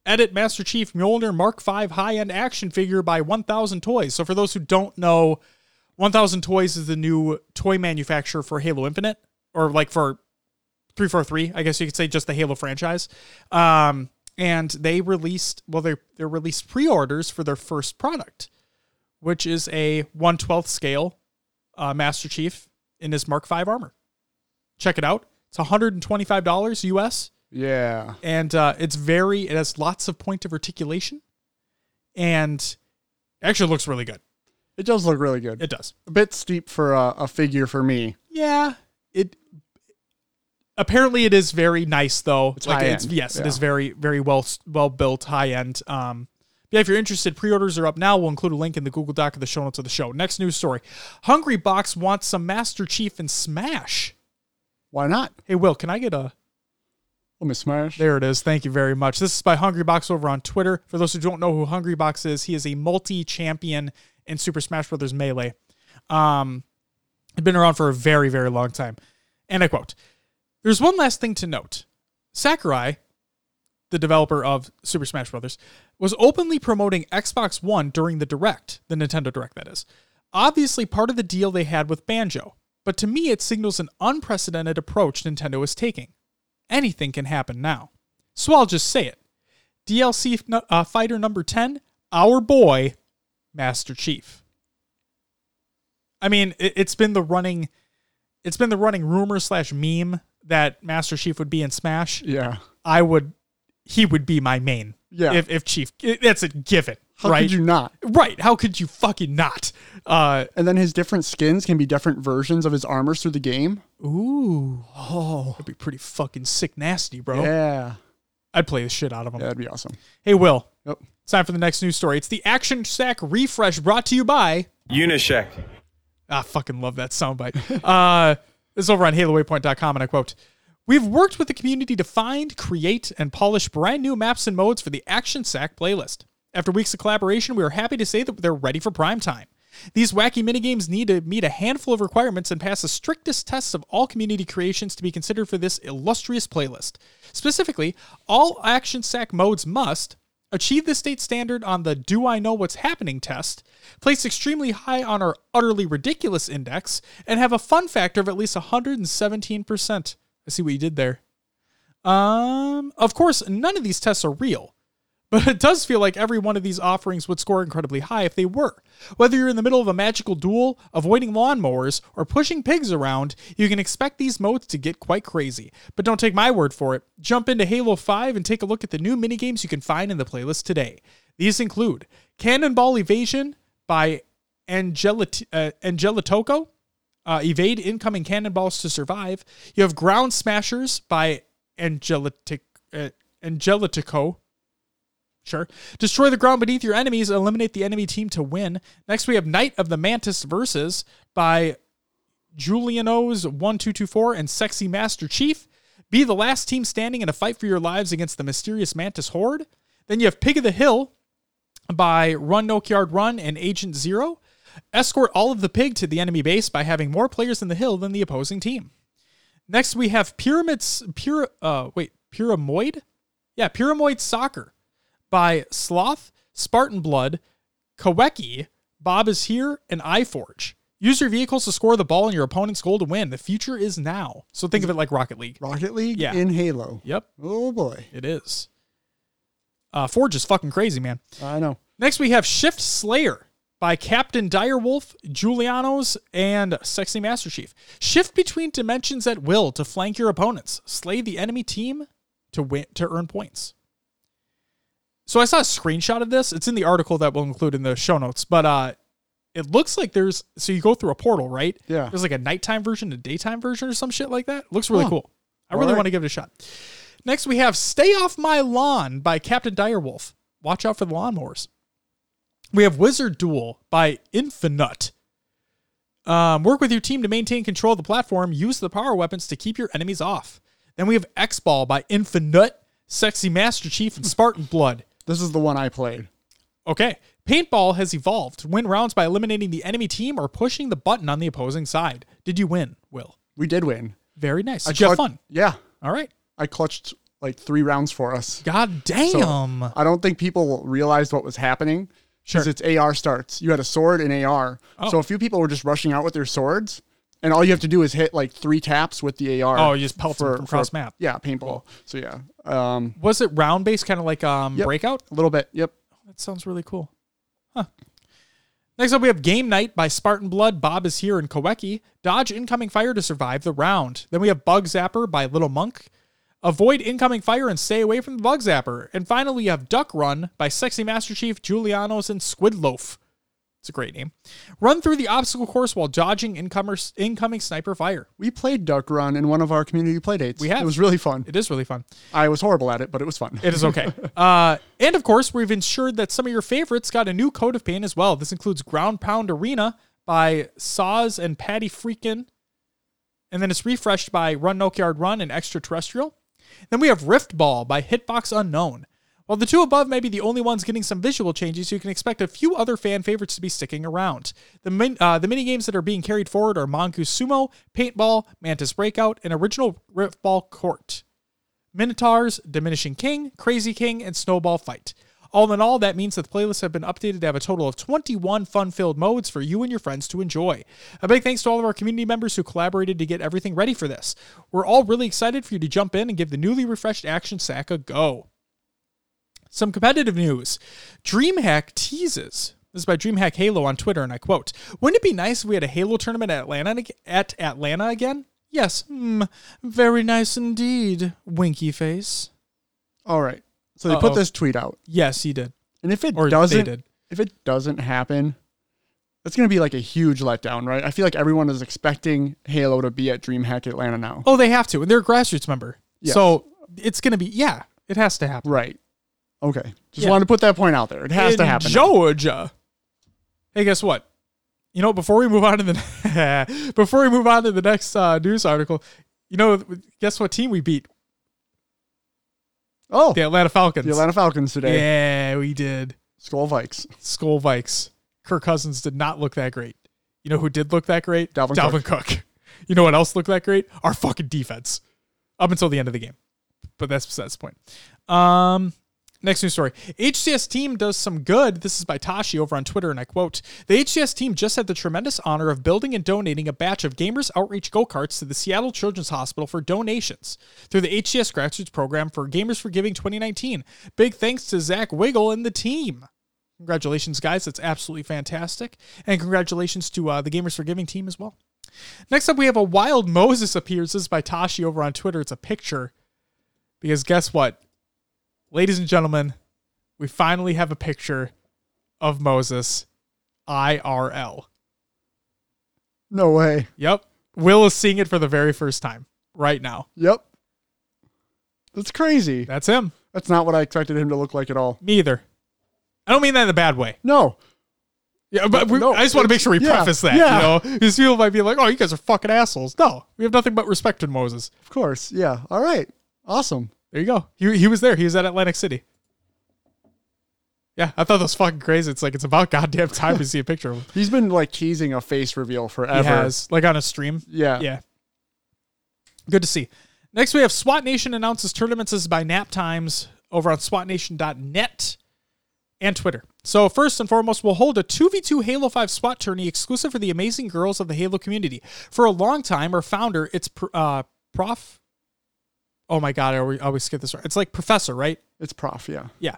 edit Master Chief Mjolnir Mark V high end action figure by 1000 Toys. So, for those who don't know, 1000 Toys is the new toy manufacturer for Halo Infinite, or like for 343, I guess you could say just the Halo franchise. Um, and they released, well, they they released pre orders for their first product which is a 112th scale uh, Master Chief in his Mark V armor. Check it out. It's $125 US, Yeah. and uh, it's very, it has lots of point of articulation, and actually looks really good. It does look really good. It does. a bit steep for a, a figure for me. Yeah. It apparently it is very nice though. It's like high it's end. yes, it Yeah. is very very well well built, high end. Um yeah, if you're interested, pre-orders are up now. We'll include a link in the Google Doc of the show notes of the show. Next news story. Hungry Box wants some Master Chief and Smash. Why not? Hey Will, can I get a Let me smash. There it is. Thank you very much. This is by Hungry Box over on Twitter. For those who don't know who Hungry Box is, he is a multi-champion in Super Smash Bros. Melee. Um, he's been around for a very, very long time. And I quote: "There's one last thing to note. Sakurai, the developer of Super Smash Bros., was openly promoting Xbox One during the Direct, the Nintendo Direct, that is. Obviously, part of the deal they had with Banjo. But to me, it signals an unprecedented approach Nintendo is taking anything can happen now. So I'll just say it. DLC uh, fighter number 10, our boy, Master Chief. I mean, it's been the running, it's been the running rumor slash meme that Master Chief would be in Smash. Yeah. I would, he would be my main. Yeah. If, if Chief, that's a given. How right? could you not? Right. How could you fucking not? Uh, And then his different skins can be different versions of his armors through the game. ooh, Oh. that'd be pretty fucking sick, nasty, bro. Yeah. I'd play the shit out of him. That'd be awesome. Hey, Will. Yep. It's time for the next news story. It's the Action Sack refresh brought to you by. Unyshek. I fucking love that soundbite. uh, this is over on HaloWaypoint.com, and I quote We've worked with the community to find, create, and polish brand new maps and modes for the Action Sack playlist. After weeks of collaboration, we are happy to say that they're ready for prime time. These wacky minigames need to meet a handful of requirements and pass the strictest tests of all community creations to be considered for this illustrious playlist. Specifically, all Action Sack modes must achieve the state standard on the Do I Know What's Happening test, place extremely high on our utterly ridiculous index, and have a fun factor of at least 117%. I see what you did there. Um, of course, none of these tests are real, but it does feel like every one of these offerings would score incredibly high if they were. Whether you're in the middle of a magical duel, avoiding lawnmowers, or pushing pigs around, you can expect these modes to get quite crazy. But don't take my word for it. Jump into Halo 5 and take a look at the new minigames you can find in the playlist today. These include Cannonball Evasion by Angelit- uh, Angelitoco. Uh, evade incoming cannonballs to survive. You have Ground Smashers by Angelitic, uh, Angelitico. Sure. Destroy the ground beneath your enemies, eliminate the enemy team to win. Next, we have Knight of the Mantis Versus by Julianos 1224 and Sexy Master Chief. Be the last team standing in a fight for your lives against the mysterious Mantis Horde. Then you have Pig of the Hill by Run Nokyard Run and Agent Zero. Escort all of the pig to the enemy base by having more players in the hill than the opposing team. Next, we have Pyramids, Pyra, uh, wait, Pyramoid? Yeah, Pyramoid Soccer by Sloth, Spartan Blood, Kaweki, Bob is Here, and iForge. Use your vehicles to score the ball in your opponent's goal to win. The future is now. So think of it like Rocket League. Rocket League Yeah. in Halo. Yep, Oh boy. it is. Uh, Forge is fucking crazy, man. I know. Next, we have Shift Slayer by Captain Direwolf, Julianos, and Sexy Master Chief. Shift between dimensions at will to flank your opponents. Slay the enemy team to win to earn points. So I saw a screenshot of this. It's in the article that we'll include in the show notes, but uh it looks like there's so you go through a portal, right? Yeah. There's like a nighttime version, a daytime version, or some shit like that. Looks really cool. I All really right. want to give it a shot. Next, we have Stay Off My Lawn by Captain Direwolf. Watch out for the lawnmowers. We have Wizard Duel by Infinite. Um, work with your team to maintain control of the platform. Use the power weapons to keep your enemies off. Then we have X Ball by Infinite, Sexy Master Chief, and Spartan Blood. This is the one I played. Okay. Paintball has evolved. Win rounds by eliminating the enemy team or pushing the button on the opposing side. Did you win, Will? We did win. Very nice. I Did you have fun? Yeah. All right. I clutched like three rounds for us. God damn. I don't think people realized what was happening because Sure. it's AR starts. You had a sword and AR. Oh. So a few people were just rushing out with their swords, and all you have to do is hit like three taps with the AR. Oh, you just pelt them from cross map. Yeah, paintball. So yeah, um, Was it round based, kind of like um, Yep. Breakout? a little bit. Yep. That sounds really cool. Huh. Next up, we have Game Night by Spartan Blood, Bob is Here, in Koweki. Dodge incoming fire to survive the round. Then we have Bug Zapper by Little Monk. Avoid incoming fire and stay away from the Bug Zapper. And finally, you have Duck Run by Sexy Master Chief, Julianos, and Squidloaf. It's a great name. Run through the obstacle course while dodging incomers, incoming sniper fire. We played Duck Run in one of our community playdates. We have. It was really fun. It is really fun. I was horrible at it, but it was fun. It is okay. uh, and of course, we've ensured that some of your favorites got a new coat of paint as well. This includes Ground Pound Arena by Saws and Patty Freakin. And then it's refreshed by Run Nokyard Run and Extraterrestrial. Then we have Rift Ball by Hitbox Unknown. While the two above may be the only ones getting some visual changes, you can expect a few other fan favorites to be sticking around. The min, uh, the mini games that are being carried forward are Mongoose Sumo, Paintball, Mantis Breakout, and Original Rift Ball Court. Minotaurs, Diminishing King, Crazy King, and Snowball Fight. All in all, that means that the playlists have been updated to have a total of 21 fun filled modes for you and your friends to enjoy. A big thanks to all of our community members who collaborated to get everything ready for this. We're all really excited for you to jump in and give the newly refreshed Action Sack a go. Some competitive news DreamHack teases This is by DreamHack Halo on Twitter, and I quote: "Wouldn't it be nice if we had a Halo tournament at Atlanta at Atlanta again?" Yes, mm, very nice indeed. Winky face. All right. So they put Uh-oh. this tweet out, Yes, he did. and if it Or they doesn't, did. if it doesn't happen, that's going to be like a huge letdown, right? I feel like everyone is expecting Halo to be at DreamHack Atlanta now. Oh, they have to, and they're a grassroots member, Yes. so it's gonna be yeah, it has to happen. Right. Okay. Just Yeah. wanted to put that point out there. It has to In happen. now. Georgia. Hey, guess what? You know, before we move on to the before we move on to the next uh, news article, you know, guess what team we beat? Oh, The Atlanta Falcons. the Atlanta Falcons today. Yeah, we did. Skol Vikes. Skol Vikes. Kirk Cousins did not look that great. You know who did look that great? Dalvin Cook. You know what else looked that great? Our fucking defense. Up until the end of the game. But that's besides the point. Um, next news story. HCS team does some good. This is by Tashi over on Twitter, and I quote The HCS team just had the tremendous honor of building and donating a batch of Gamers Outreach go karts to the Seattle Children's Hospital for donations through the HCS Grassroots Program for Gamers for Giving 2019. Big thanks to Zach Wigal and the team. Congratulations, guys. That's absolutely fantastic. And congratulations to uh, the Gamers for Giving team as well. Next up, we have a Wild Moses appears. This is by Tashi over on Twitter. It's a picture. Because guess what? Ladies and gentlemen, we finally have a picture of Moses IRL. No way. Yep. Will is seeing it for the very first time right now. Yep. That's crazy. That's him. That's not what I expected him to look like at all. Me either. I don't mean that in a bad way. No. Yeah, but we, No, I just want to make sure we yeah, preface that. yeah. You know, because people might be like, "Oh, you guys are fucking assholes." No, we have nothing but respect for Moses. Of course. Yeah. All right. Awesome. There you go. He he was there. He was at Atlantic City. Yeah, I thought that was fucking crazy. It's like it's about goddamn time to see a picture of him. He's been like teasing a face reveal He forever. has like on a stream. Yeah. Yeah. Good to see. Next, we have SWAT Nation announces tournaments is by nap times over on SWATnation.net and Twitter. So, first and foremost, we'll hold a 2v2 Halo 5 SWAT tourney exclusive for the amazing girls of the Halo community. For a long time, our founder, it's uh, Prof. Oh my God, I always, always get this right. It's like Professor, right? It's prof. Yeah. Yeah.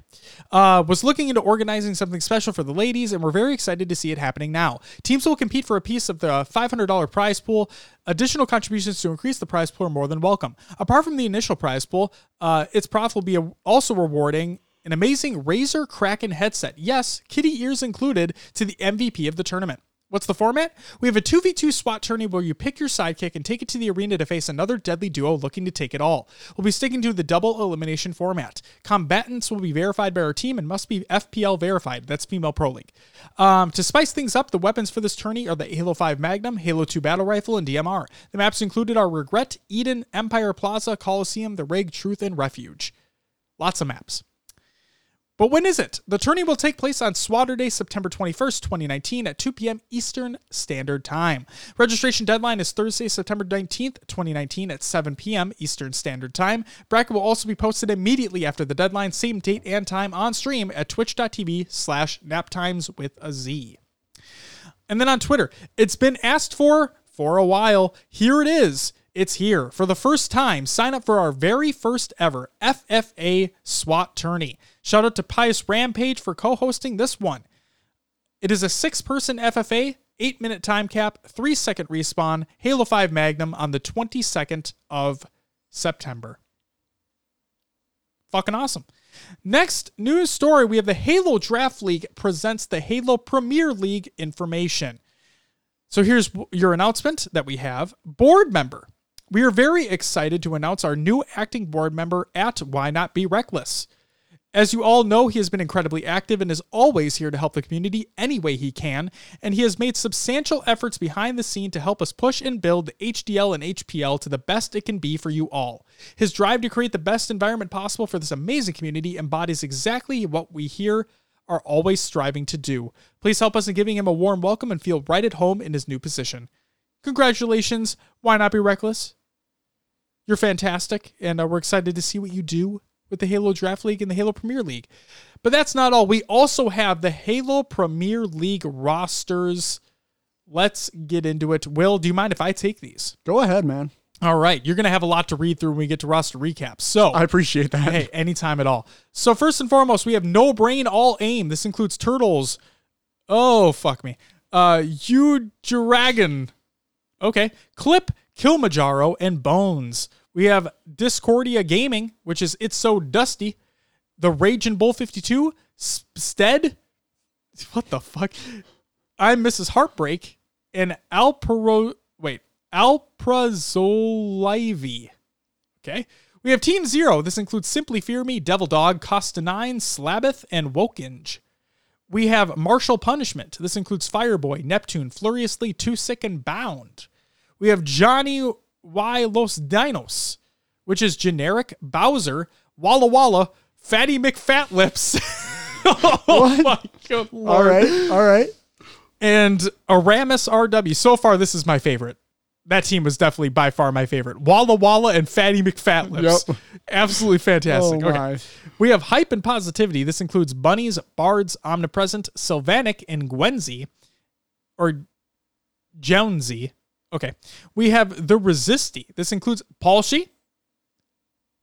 Uh, was looking into organizing something special for the ladies, and we're very excited to see it happening now. Teams will compete for a piece of the $500 prize pool. Additional contributions to increase the prize pool are more than welcome. Apart from the initial prize pool, uh, its prof will be a- also rewarding an amazing Razer Kraken headset. Yes, kitty ears included to the MVP of the tournament. What's the format? We have a 2v2 SWAT tourney where you pick your sidekick and take it to the arena to face another deadly duo looking to take it all. We'll be sticking to the double elimination format. Combatants will be verified by our team and must be FPL verified. That's Female Pro League. Um, to spice things up, the weapons for this tourney are the Halo 5 Magnum, Halo 2 Battle Rifle, and DMR. The maps included are Regret, Eden, Empire Plaza, Coliseum, The Rig, Truth, and Refuge. Lots of maps. But when is it? The tourney will take place on Swatter Day, September 21st, 2019 at 2 p.m. Eastern Standard Time. Registration deadline is Thursday, September 19th, 2019 at 7 p.m. Eastern Standard Time. Bracket will also be posted immediately after the deadline, same date and time on stream at twitch.tv slash naptimes with a Z. And then on Twitter, it's been asked for for a while. Here it is. It's here. For the first time, sign up for our very first ever FFA SWAT tourney. Shout out to Pius Rampage for co hosting this one. It is a six person FFA, eight minute time cap, three second respawn, Halo 5 Magnum on the 22nd of September. Fucking awesome. Next news story we have the Halo Draft League presents the Halo Premier League information. So here's your announcement that we have. Board member. We are very excited to announce our new acting board member at Why Not Be Reckless. As you all know, he has been incredibly active and is always here to help the community any way he can, and he has made substantial efforts behind the scene to help us push and build HDL and HPL to the best it can be for you all. His drive to create the best environment possible for this amazing community embodies exactly what we here are always striving to do. Please help us in giving him a warm welcome and feel right at home in his new position. Congratulations, why not be reckless? You're fantastic, and uh, we're excited to see what you do with the Halo Draft League and the Halo Premier League. But that's not all. We also have the Halo Premier League rosters. Let's get into it. Will, do you mind if I take these? Go ahead, man. All right, you're going to have a lot to read through when we get to roster recaps. So, I appreciate that. hey, anytime at all. So first and foremost, we have no brain, all aim. This includes Turtles, Oh fuck me. Uh, you dragon. Okay, Clip, Kilmajaro, and Bones. We have Discordia Gaming, which is It's So Dusty. The Rage and Bull 52, Stead. What the fuck? I'm Mrs. Heartbreak and Alpro. Wait, Alprazolivi. Okay. We have Team Zero. This includes Simply Fear Me, Devil Dog, Costa 9, Slabeth, and Wokinge. We have Martial Punishment. This includes Fireboy, Neptune, Furiously, Too Sick, and Bound. We have Johnny Y Los Dinos, which is generic, Bowser, Walla Walla, Fatty McFatlips. oh my lord. All right, all right. And Aramis RW. So far, this is my favorite. That team was definitely by far my favorite. Walla Walla and Fatty McFatlips. Yep. Absolutely fantastic. Oh, okay. my. We have hype and positivity. This includes Bunnies, Bards, Omnipresent, Sylvanic, and Gwenzy. Or Jonesy. Okay. We have the Resisti. This includes Palshy,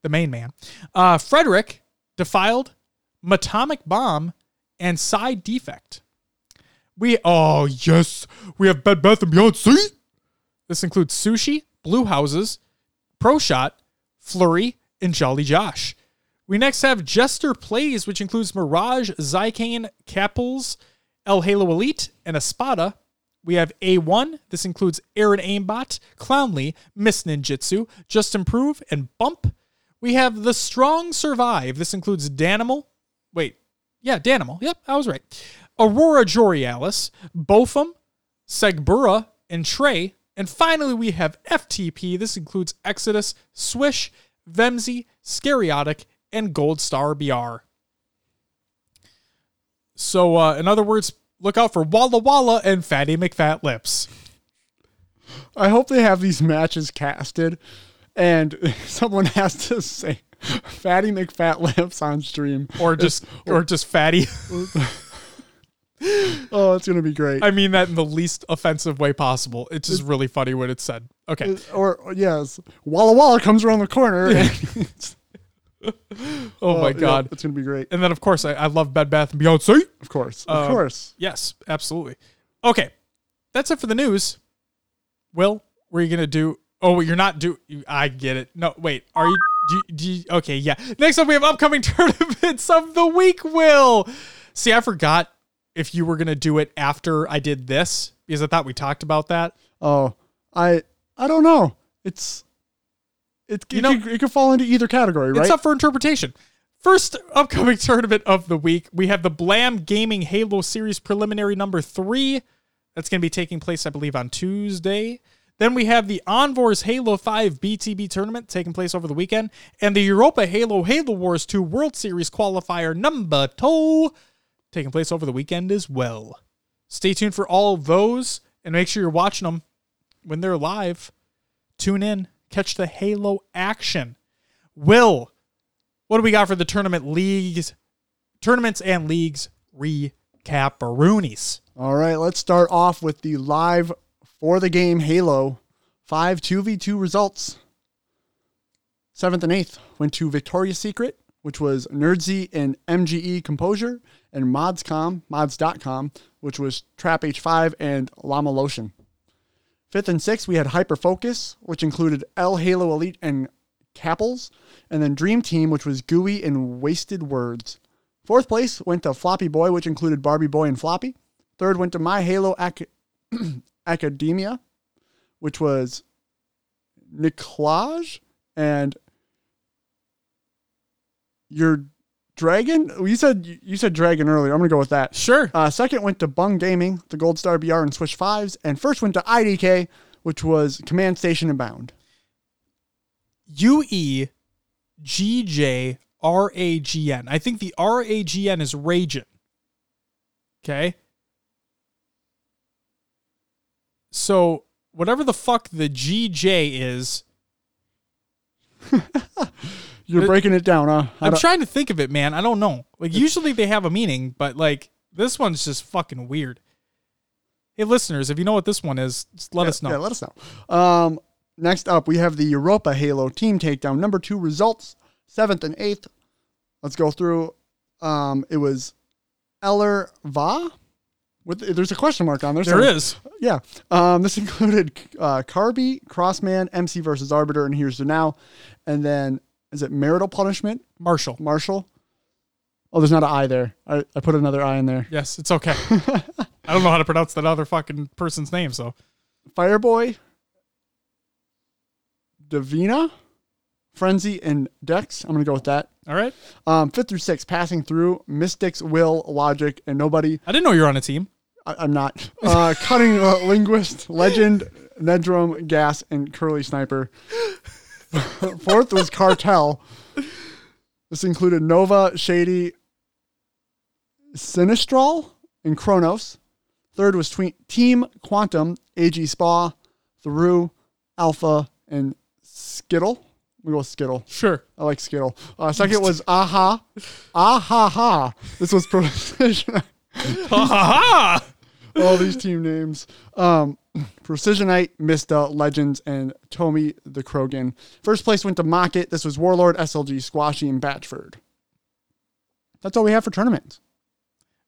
the main man, uh, Frederick, Defiled, Matomic Bomb, and Side Defect. We oh yes, we have Bed Bath and Beyond. See, this includes Sushi, Blue Houses, Pro Shot, Flurry, and Jolly Josh. We next have Jester Plays, which includes Mirage, Zycane, Capels, El Halo Elite, and Espada. We have A1. This includes Aaron Aimbot, Clownly, Miss Ninjitsu, Just Improve, and Bump. We have The Strong Survive. This includes Danimal. Wait, yeah, Danimal. Yep, I was right. Aurora Jorialis, Bofum, Segbura, and Trey. And finally, we have FTP. This includes Exodus, Swish, Vemzy, Scariotic, and Gold Star BR. So, uh, in other words, look out for Walla Walla and Fatty McFat Lips. I hope they have these matches casted, and someone has to say "Fatty McFat Lips" on stream, Or just, or just Fatty. oh, it's gonna be great. I mean that in the least offensive way possible. It's just really funny when it's said. Okay. or, or yes, Walla Walla comes around the corner. and- Oh my yeah, God. it's gonna be great. And then of course I, I love Bed Bath and Beyond. See? Of course, of Um, course. Yes, absolutely. Okay, that's it for the news. Will, were you gonna do? Oh, you're not do. I get it. No, wait. Are you? Do, do you, okay, yeah. Next up, we have upcoming tournaments of the week. Will, see, I forgot if you were gonna do it after I did this because I thought we talked about that. Oh, I I don't know. It's it You it, know- could, it could fall into either category, right? It's up for interpretation. First upcoming tournament of the week, we have the Blam Gaming Halo Series preliminary number three. That's going to be taking place, I believe, on Tuesday. Then we have the Envors Halo 5 BTB tournament taking place over the weekend, and the Europa Halo Halo Wars 2 World Series qualifier number two taking place over the weekend as well. Stay tuned for all of those and make sure you're watching them when they're live. Tune in, catch the Halo action. Will, what do we got for the tournament leagues, tournaments and leagues recap Roonies? All right, let's start off with the live for the game Halo 5 2v2 results. Seventh and eighth went to Victoria's Secret, which was Nerdsy and MGE Composure, and Modscom, mods.com, which was Trap H5 and Llama Lotion. Fifth and sixth, we had Hyper Focus, which included L Halo Elite and Capels, and then Dream Team, which was Gooey and Wasted Words. Fourth place went to Floppy Boy, which included Barbie Boy and Floppy. Third went to My Halo Ac- Academia, which was Nicolaj and your dragon. You said you said dragon earlier. I'm gonna go with that. Sure. Uh, second went to Bung Gaming, the Gold Star BR and Swish Fives, and first went to IDK, which was Command Station and Bound. U E G J R A G N. I think the R A G N is Ragin. Okay. So whatever the fuck the G J is, You're breaking it down, huh? I I'm don't- trying to think of it, man. I don't know. Like usually they have a meaning, but like this one's just fucking weird. Hey listeners, if you know what this one is, just let us know. Yeah, let us know. Um, next up, we have the Europa Halo Team Takedown number two results, seventh and eighth. Let's go through. Um, it was Eller Va With there's a question mark on there. There so- is. Yeah. Um, this included uh, Carby, Crossman, MC versus Arbiter, and Here's the Now. And then, is it Marital Punishment, Marshall. Marshall? Oh, there's not an I there. I, I put another I in there. Yes, it's okay. I don't know how to pronounce that other fucking person's name, so Fireboy, Davina, Frenzy, and Dex. I'm going to go with that. all right. Um, fifth through six, Passing Through, Mystics, Will, Logic, and Nobody. I didn't know you were on a team. I, I'm not. Uh, cutting uh, Linguist, Legend, Nedrum, Gas, and Curly Sniper. Fourth was Cartel. This included Nova, Shady, Sinistral, and Kronos. Third was Twe- Team Quantum, AG Spa, Theru, Alpha, and Skittle. We go with Skittle. Sure. I like Skittle. Uh, second was Aha. Aha Ha. This was Precision. ha ha ha! all these team names. Um, Precisionite, Mista, Legends, and Tommy the Krogan. First place went to Mocket. This was Warlord, SLG, Squashy, and Batchford. That's all we have for tournaments.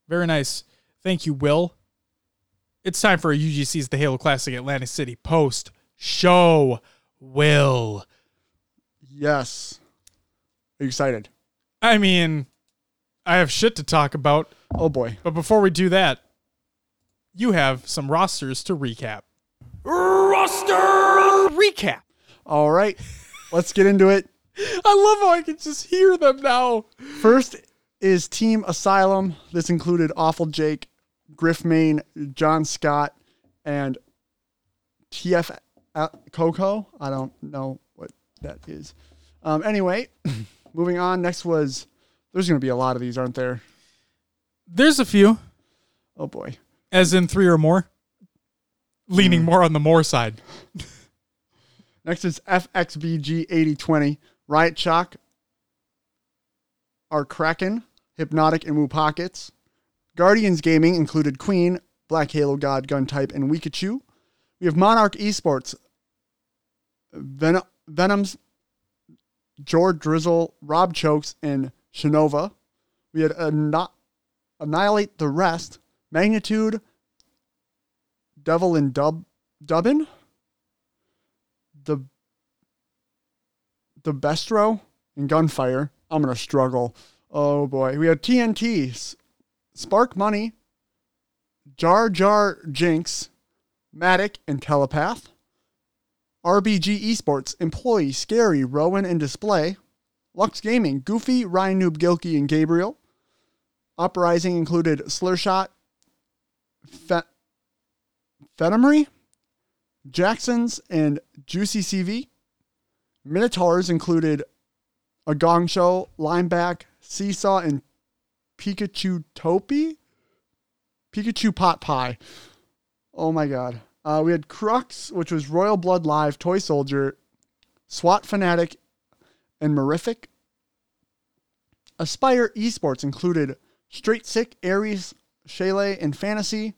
Very nice. Thank you, Will. It's time for a UGC's The Halo Classic Atlantic City post show. Will. Yes. Are you excited? I mean, I have shit to talk about, Oh boy. but before we do that, you have some rosters to recap. Roster recap. All right. Let's get into it. I love how I can just hear them now. First is Team Asylum. This included Awful Jake, Griff Main, John Scott, and TF uh, Coco. I don't know what that is. Um, anyway, moving on. Next was there's going to be a lot of these, aren't there? There's a few, Oh boy. As in three or more, leaning hmm. more on the more side. Next is FXBG 8020, Riot Shock, our Kraken, Hypnotic, and Woo Pockets. Guardians Gaming included Queen, Black Halo God, Gun Type, and Wikachu. We have Monarch Esports, Ven- Venoms, George Drizzle, Rob Chokes, and Shinova. We had Anni- Annihilate the Rest, Magnitude, Devil and Dub Dubbin, the the Bestro and Gunfire. I'm gonna struggle. Oh boy, we had TNT, Spark Money, Jar Jar Jinx, Matic and Telepath, RBG Esports, Employee, Scary, Rowan and Display, Lux Gaming, Goofy, Ryan Noob, Gilkey, and Gabriel. Uprising included Slurshot, Fe- Phenomery, Jacksons, and Juicy CV. Minotaurs included a Gong Show, Lineback, Seesaw, and Pikachu Topi? Pikachu Pot Pie. Oh my god. Uh, we had Crux, which was Royal Blood Live, Toy Soldier, SWAT Fanatic, and Morific. Aspire Esports included Straight Sick, Aries, Shayla, and Fantasy.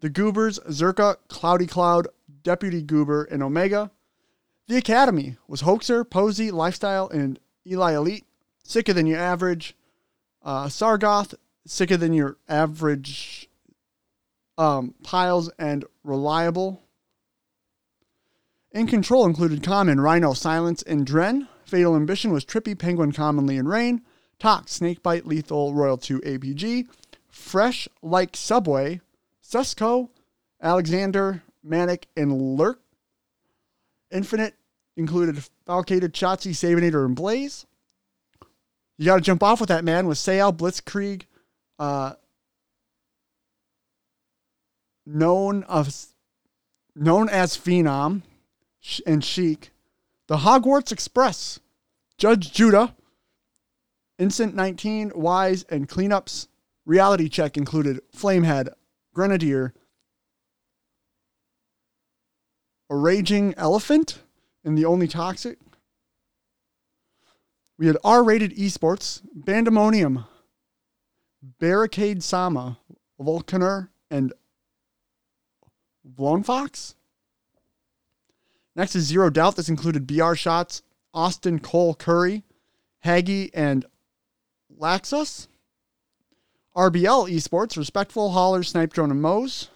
The Goobers, Zerka, Cloudy Cloud, Deputy Goober, and Omega. The Academy was Hoaxer, Posey, Lifestyle, and Eli Elite. Sicker than your average. Uh, Sargoth, sicker than your average. Um, Piles and Reliable. In Control included Common, Rhino, Silence, and Dren. Fatal Ambition was Trippy, Penguin, Commonly, and Rain. Tox, Snakebite, Lethal, Royal 2, APG. Fresh Like Subway, Susco, Alexander, Manic, and Lurk. Infinite included Falcated, Shotzi, Savinator, and Blaze. You got to jump off with that man with Sayal, Blitzkrieg, uh, known of known as Phenom, and Chic. The Hogwarts Express, Judge Judah, Instant 19, Wise, and Cleanups. Reality check included Flamehead, Grenadier, a Raging Elephant, and the Only Toxic. We had R rated esports, Bandemonium, Barricade Sama, Vulcaner, and Blown Fox. Next is Zero Doubt. This included BR Shots, Austin Cole Curry, Haggy, and Laxus. RBL Esports, Respectful, Holler, Snipe Drone, and Moe's.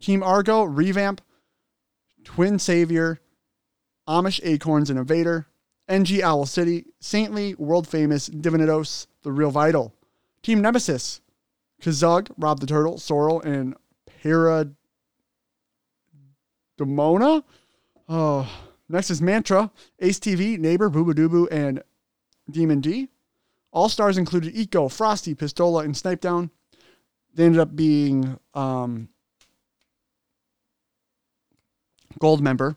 Team Argo, Revamp, Twin Savior, Amish Acorns, and Invader. NG Owl City, Saintly, World Famous, Divinidos, The Real Vital. Team Nemesis, Kazug, Rob the Turtle, Sorrel, and Parademona. Oh, next is Mantra, Ace TV, Neighbor, Boobadooboo, and Demon D. All stars included Eco, Frosty, Pistola, and Snipe Down. They ended up being um, gold member.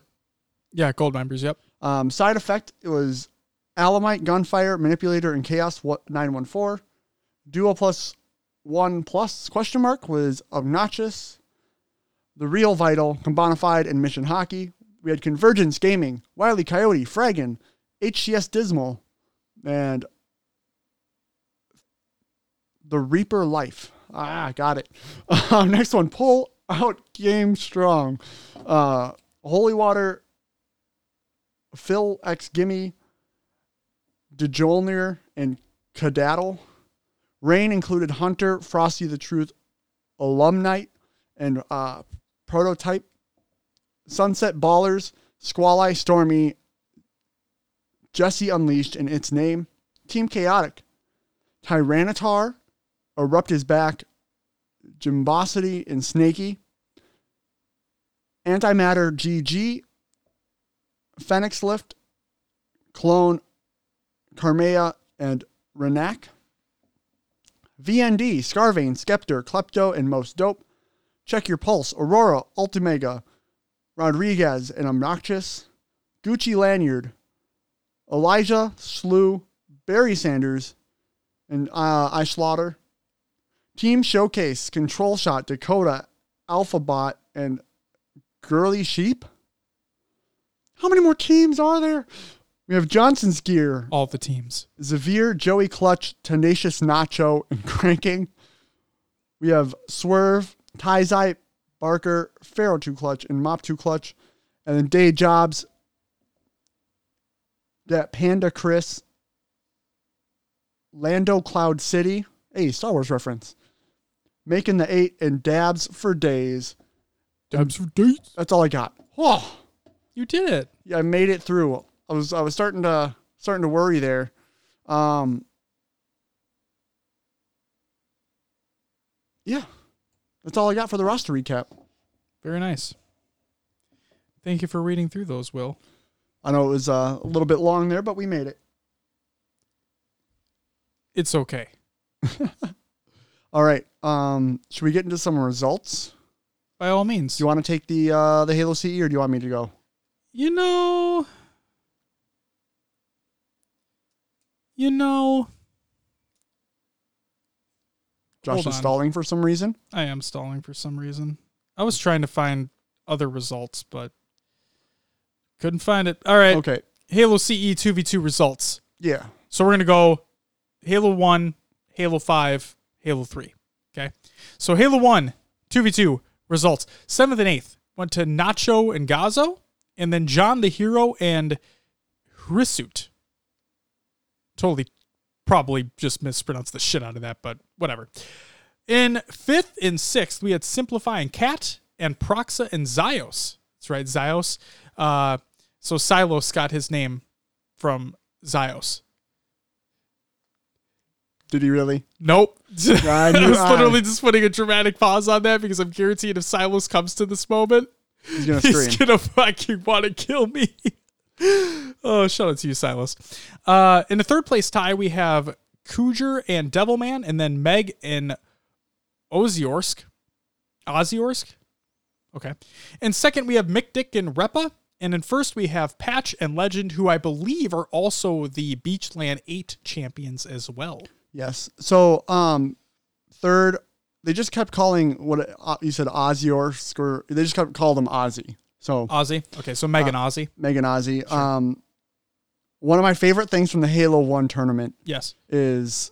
Yeah, gold members. Yep. Um, side effect it was Alamite, Gunfire, Manipulator, and Chaos what 914. Duo plus one plus question mark was Obnoxious, The Real Vital, Combonified, and Mission Hockey. We had Convergence Gaming, Wiley Coyote, Fragan, HCS Dismal, and The Reaper Life. Ah, got it. Uh, next one, Pull Out Game Strong. Uh, Holy Water, Phil X Gimme, DeJolnir, and Cadaddle. Rain included Hunter, Frosty the Truth, Alumnite, and uh, Prototype. Sunset Ballers, Squally, Stormy, Jesse Unleashed, and its name. Team Chaotic, Tyranitar, Erupt His Back, Jimbosity, and Snaky. Antimatter GG, Phoenix Lift, Clone, Carmea, and Renak. VND, Scarvane, Skeptor, Klepto, and Most Dope. Check Your Pulse, Aurora, Ultimega, Rodriguez, and Obnoxious. Gucci Lanyard, Elijah, Slew, Barry Sanders, and uh, I Slaughter. Team Showcase, Control Shot, Dakota, Alphabot, and Girly Sheep. How many more teams are there? We have Johnson's Gear, All the teams. Zavir, Joey Clutch, Tenacious Nacho, and Cranking. We have Swerve, Tizai, Barker, Pharaoh 2 Clutch, and Mop 2 Clutch. And then Day Jobs, that Panda Chris, Lando Cloud City. Hey, Star Wars reference. Making the eight and dabs for days. Dabs for dates. That's all I got. Oh, You did it. yeah, I made it through. I was I was starting to starting to worry there. Um, yeah, that's all I got for the roster recap. Very nice. Thank you for reading through those, Will. I know it was uh, a little bit long there, but we made it. It's okay. All right. Um, should we get into some results? By all means. Do you want to take the uh, the Halo CE, or do you want me to go? You know. You know. Josh Hold is on. stalling for some reason. I am stalling for some reason. I was trying to find other results, but couldn't find it. All right. Okay. Halo CE 2v2 results. Yeah. So we're going to go Halo 1, Halo 5, Halo 3. So Halo 1, 2v2 results. 7th and 8th went to Nacho and Gazo, and then John the Hero and Hrisut. Totally, probably just mispronounced the shit out of that, but whatever. In 5th and 6th, we had Simplify and Cat, and Proxa and Zios. That's right, Zios. Uh, so Silos got his name from Zios. Did he really? Nope. I was literally just putting a dramatic pause on that because I'm guaranteed if Silas comes to this moment, He's gonna scream. he's gonna fucking want to kill me. oh, shout out to you, Silas. Uh, in the third place tie, we have Kujer and Devilman, and then Meg and Oziorsk. Oziorsk? Okay. And second, we have Mick Dick and Repa. And in first, we have Patch and Legend, who I believe are also the Beachland 8 champions as well. Yes. So, um, third, they just kept calling what uh, you said Ozzy or or they just kept calling them Ozzy. So Ozzy. Okay, so Megan Ozzy. Megan Ozzy. Um, one of my favorite things from the Halo One tournament Yes. is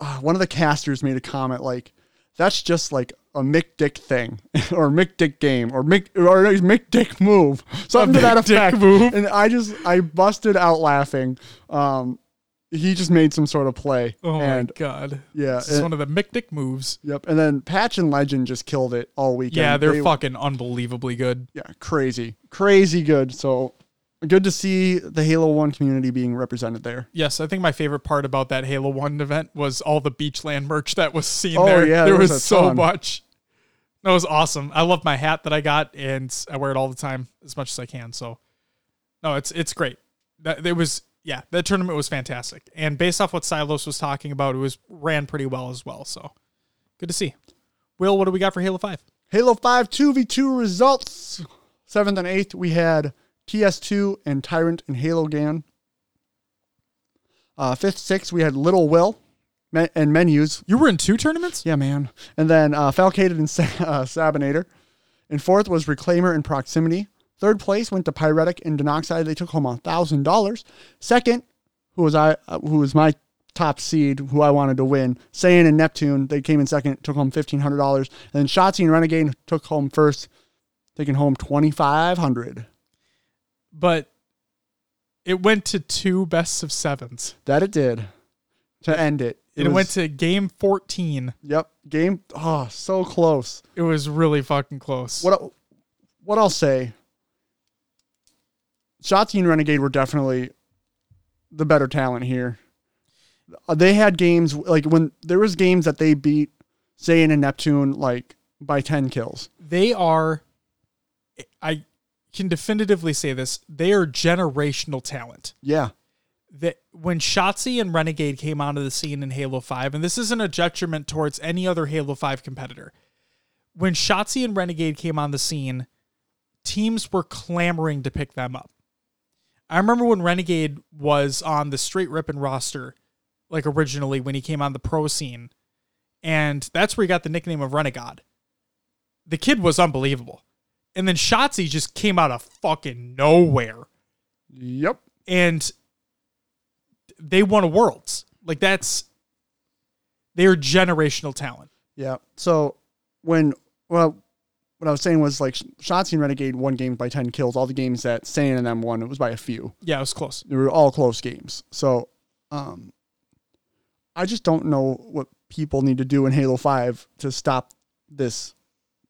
uh, one of the casters made a comment like, "That's just like a Mick Dick thing, or Mick Dick game, or Mick or Mick Dick move, something to that Mick Dick move. And I just I busted out laughing. Um, he just made some sort of play. Oh and my god. yeah, and- one of the McDick moves. yep. And then Patch and Legend just killed it all weekend. Yeah, they're They- fucking unbelievably good. yeah, crazy, crazy good. So good to see the Halo One community being represented there. Yes, I think my favorite part about that Halo 1 event was all the Beachland merch that was seen Oh, there. yeah, there there was was, so ton. much. That was awesome. I love my hat that I got and I wear it all the time as much as I can. So no, it's it's great. That it was yeah, that tournament was fantastic. And based off what Silos was talking about, it was ran pretty well as well. So good to see. Will, what do we got for Halo 5? Halo 5 2v2 results. 7th and 8th, we had TS2 and Tyrant and Halo Gan. Uh, 5th, 6th, we had Little Will and Menus. You were in two tournaments? Yeah, man. And then uh, Falcated and Sa- uh, Sabinator. And 4th was Reclaimer and Proximity. Third place went to Pyretic and Denoxide. They took home $1,000. Second, who was I? Uh, who was my top seed, who I wanted to win, Saiyan and Neptune. They came in second, took home fifteen hundred dollars. And then Shotzzy and Renegade took home first, taking home twenty five hundred. But it went to two best of sevens. That it did to end it. It, was- went to game 14. yep game. Oh, so close. It was really fucking close. What what I'll say. Shotzzy and Renegade were definitely the better talent here. Uh, They had games like when there was games that they beat Zayn and Neptune like by ten kills. they are I can definitively say this, they are generational talent. Yeah. That when Shotzzy and Renegade came onto the scene in Halo 5, and this isn't a detriment towards any other Halo 5 competitor. When Shotzzy and Renegade came on the scene, teams were clamoring to pick them up. I remember when Renegade was on the Str8 Rippin roster, like originally when he came on the pro scene, and that's where he got the nickname of Renegade. The kid was unbelievable. And then Shotzzy just came out of fucking nowhere Yep. and they won a worlds. Like that's they're generational talent. Yeah. So when well, what I was saying was like Shotzzy and Renegade won games by ten kills. All the games that Saiyan and them won, it was by a few. Yeah, it was close. They were all close games. So, um, I just don't know what people need to do in Halo Five to stop this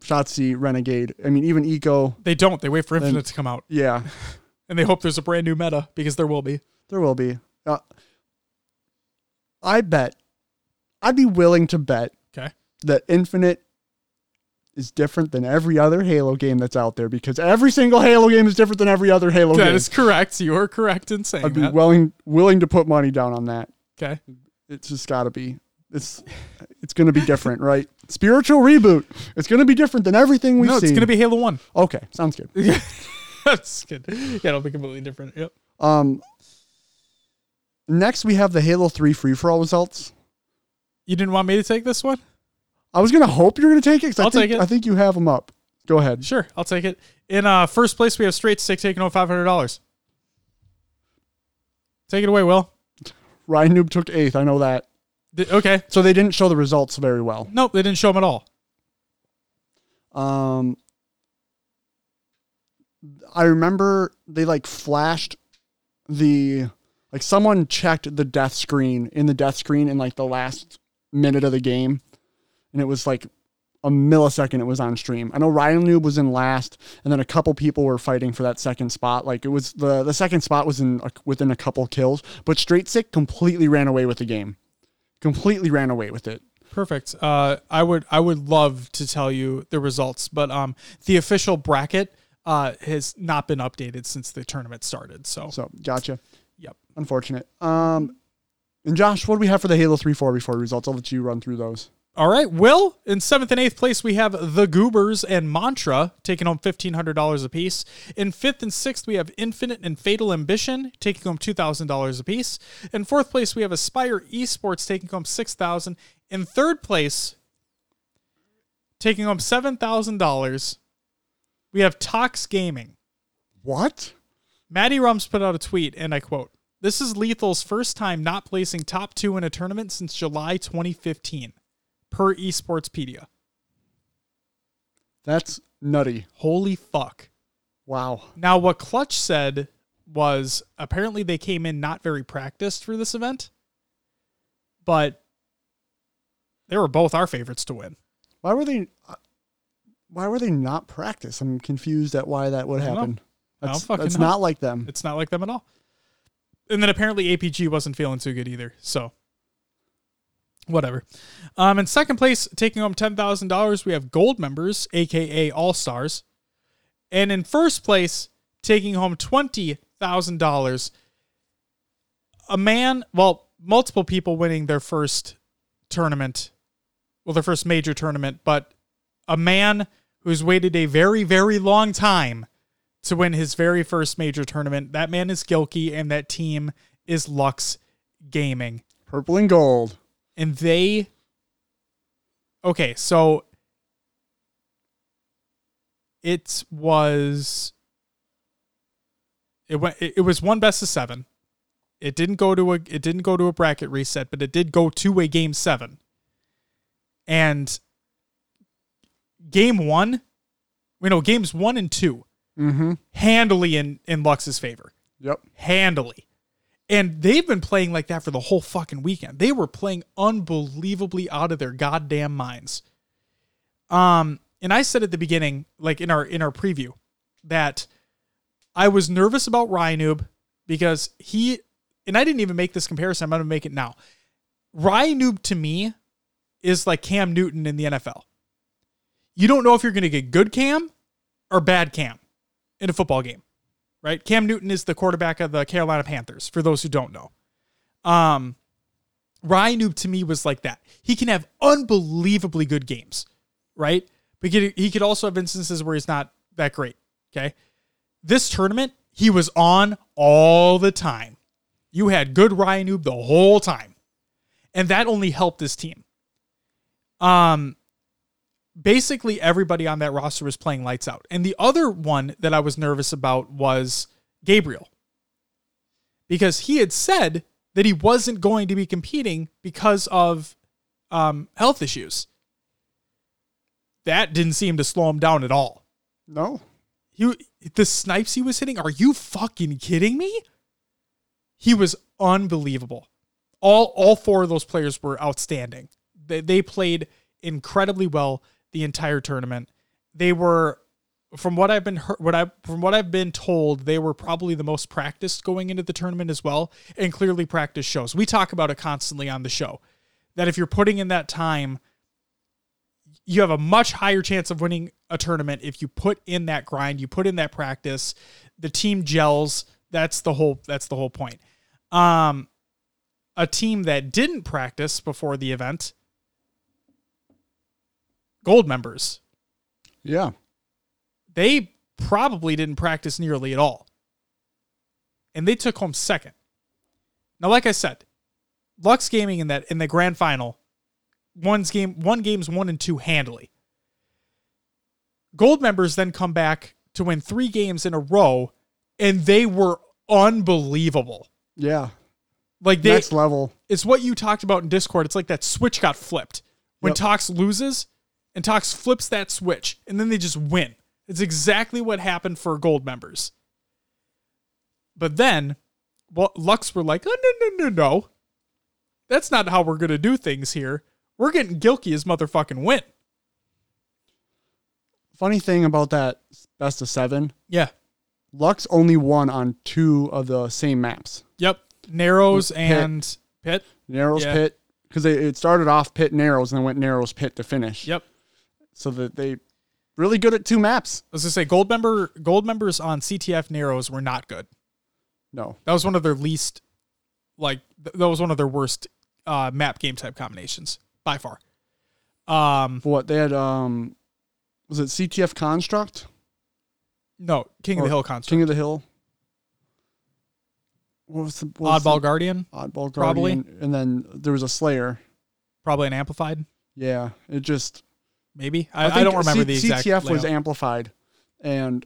Shotzzy Renegade. I mean, even Eco. They don't. They wait for Then- Infinite to come out, Yeah, and they hope there's a brand new meta because there will be. there will be. Uh, I bet. I'd be willing to bet Okay. that Infinite is different than every other Halo game that's out there because every single Halo game is different than every other Halo That game. is correct. You are correct in saying I'd be that. willing willing to put money down on that. okay. It's just got to be. It's it's going to be different, right? Spiritual reboot. It's going to be different than everything we've No, it's gonna be Halo One. okay. Sounds good. That's good. Yeah, it'll be completely different. Yep. Um. Next, we have the Halo Three free for all results. You didn't want me to take this one? I was gonna hope you're gonna take it. 'cause I I'll think, take it. I think you have them up. Go ahead. Sure, I'll take it. In uh, first place, we have Straight Stick taking home five hundred dollars. Take it away, Will. Ryanoob took eighth. I know that. Th- okay. So they didn't show the results very well. Nope, they didn't show them at all. Um, I remember they like flashed the like someone checked the death screen in the death screen in like the last minute of the game, and it was like a millisecond it was on stream. I know Ryanoob was in last, and then a couple people were fighting for that second spot. Like it was the the second spot was in a, within a couple kills, but Straight Sick completely ran away with the game. Completely ran away with it. Perfect. Uh, I would I would love to tell you the results, but um, the official bracket uh has not been updated since the tournament started. So, So gotcha. yep. Unfortunate. Um, and Josh, what do we have for the Halo 3 4 before results? I'll let you run through those. All right. Will in seventh and eighth place we have the Goobers and Mantra taking home fifteen hundred dollars apiece. In fifth and sixth we have Infinite and Fatal Ambition taking home two thousand dollars apiece. In fourth place we have Aspire Esports taking home $6,000. In third place, taking home seven thousand dollars, we have Tox Gaming. What? Maddie Rums put out a tweet, and I quote: "This is Lethal's first time not placing top two in a tournament since July 2015, per Esportspedia. That's nutty. Holy fuck!" Wow. Now, what Clutch said was apparently they came in not very practiced for this event, but they were both our favorites to win. Why were they? uh, Why were they not practiced? I'm confused at why that would know. happen. Don't That's, fucking that's know. not like them. It's not like them at all. And then apparently APG wasn't feeling too good either. So whatever. Um, in second place, taking home ten thousand dollars, we have gold members, aka All Stars. And in first place, taking home twenty thousand dollars, a man, well, multiple people winning their first tournament, well, their first major tournament, but a man who's waited a very, very long time to win his very first major tournament. That man is Gilkey, and that team is Lux Gaming. Purple and gold. And they. Okay, so. It was. It went. It was one best of seven. It didn't go to a. It didn't go to a bracket reset, but it did go to a game seven. And. Game one. We know games one and two Mm-hmm. handily in in Lux's favor. Yep. Handily. And they've been playing like that for the whole fucking weekend. They were playing unbelievably out of their goddamn minds. Um, and I said at the beginning, like in our in our preview, that I was nervous about Ryanoob because he and I didn't even make this comparison. I'm gonna make it now. Ryanoob to me is like Cam Newton in the NFL. You don't know if you're gonna get good Cam or bad Cam in a football game, right? Cam Newton is the quarterback of the Carolina Panthers, for those who don't know. Um, Ryanoob to me was like that. He can have unbelievably good games, right? But he could, also have instances where he's not that great. Okay. This tournament, he was on all the time. You had good Ryanoob the whole time. And that only helped this team. Um, basically everybody on that roster was playing lights out. And the other one that I was nervous about was Gabriel. Because he had said that he wasn't going to be competing because of um, health issues. That didn't seem to slow him down at all. No. He the snipes he was hitting, are you fucking kidding me? He was unbelievable. All all four of those players were outstanding. They, they played incredibly well the entire tournament. They were from what I've been heard, what I from what I've been told, they were probably the most practiced going into the tournament as well, and clearly practice shows. We talk about it constantly on the show that if you're putting in that time, you have a much higher chance of winning a tournament if you put in that grind, you put in that practice, the team gels. That's the whole that's the whole point. Um a team that didn't practice before the event, gold members, Yeah. they probably didn't practice nearly at all. And they took home second. Now, like I said, Lux Gaming in that in the grand final, one's game one game's one and two handily. Gold members then come back to win three games in a row, and they were unbelievable. Yeah. Like they Next level. it's what you talked about in Discord. It's like that switch got flipped. When Yep. Tox loses and Tox flips that switch and then they just win. It's exactly what happened for gold members. But then well, Lux were like, oh, no, no, no, no. That's not how we're going to do things here. We're getting Gilkey as motherfucking win. Funny thing about that best of seven, Yeah. Lux only won on two of the same maps. Yep. Narrows Pit. and Pit. Narrows Yeah. pit. Because it started off pit narrows and then went narrows pit to finish. Yep. So that they really good at two maps. I was say, gold member, gold members on CTF Narrows were not good. No. That was one of their least, like th- that was one of their worst uh, map game type combinations by far. Um, what they had um was it CTF construct? no, King of the Hill construct, King of the Hill. What was the what was Oddball the- Guardian, Oddball probably. And then there was a Slayer. probably an amplified, Yeah, it just maybe. I, I, think don't remember C- the exact. CTF was amplified, and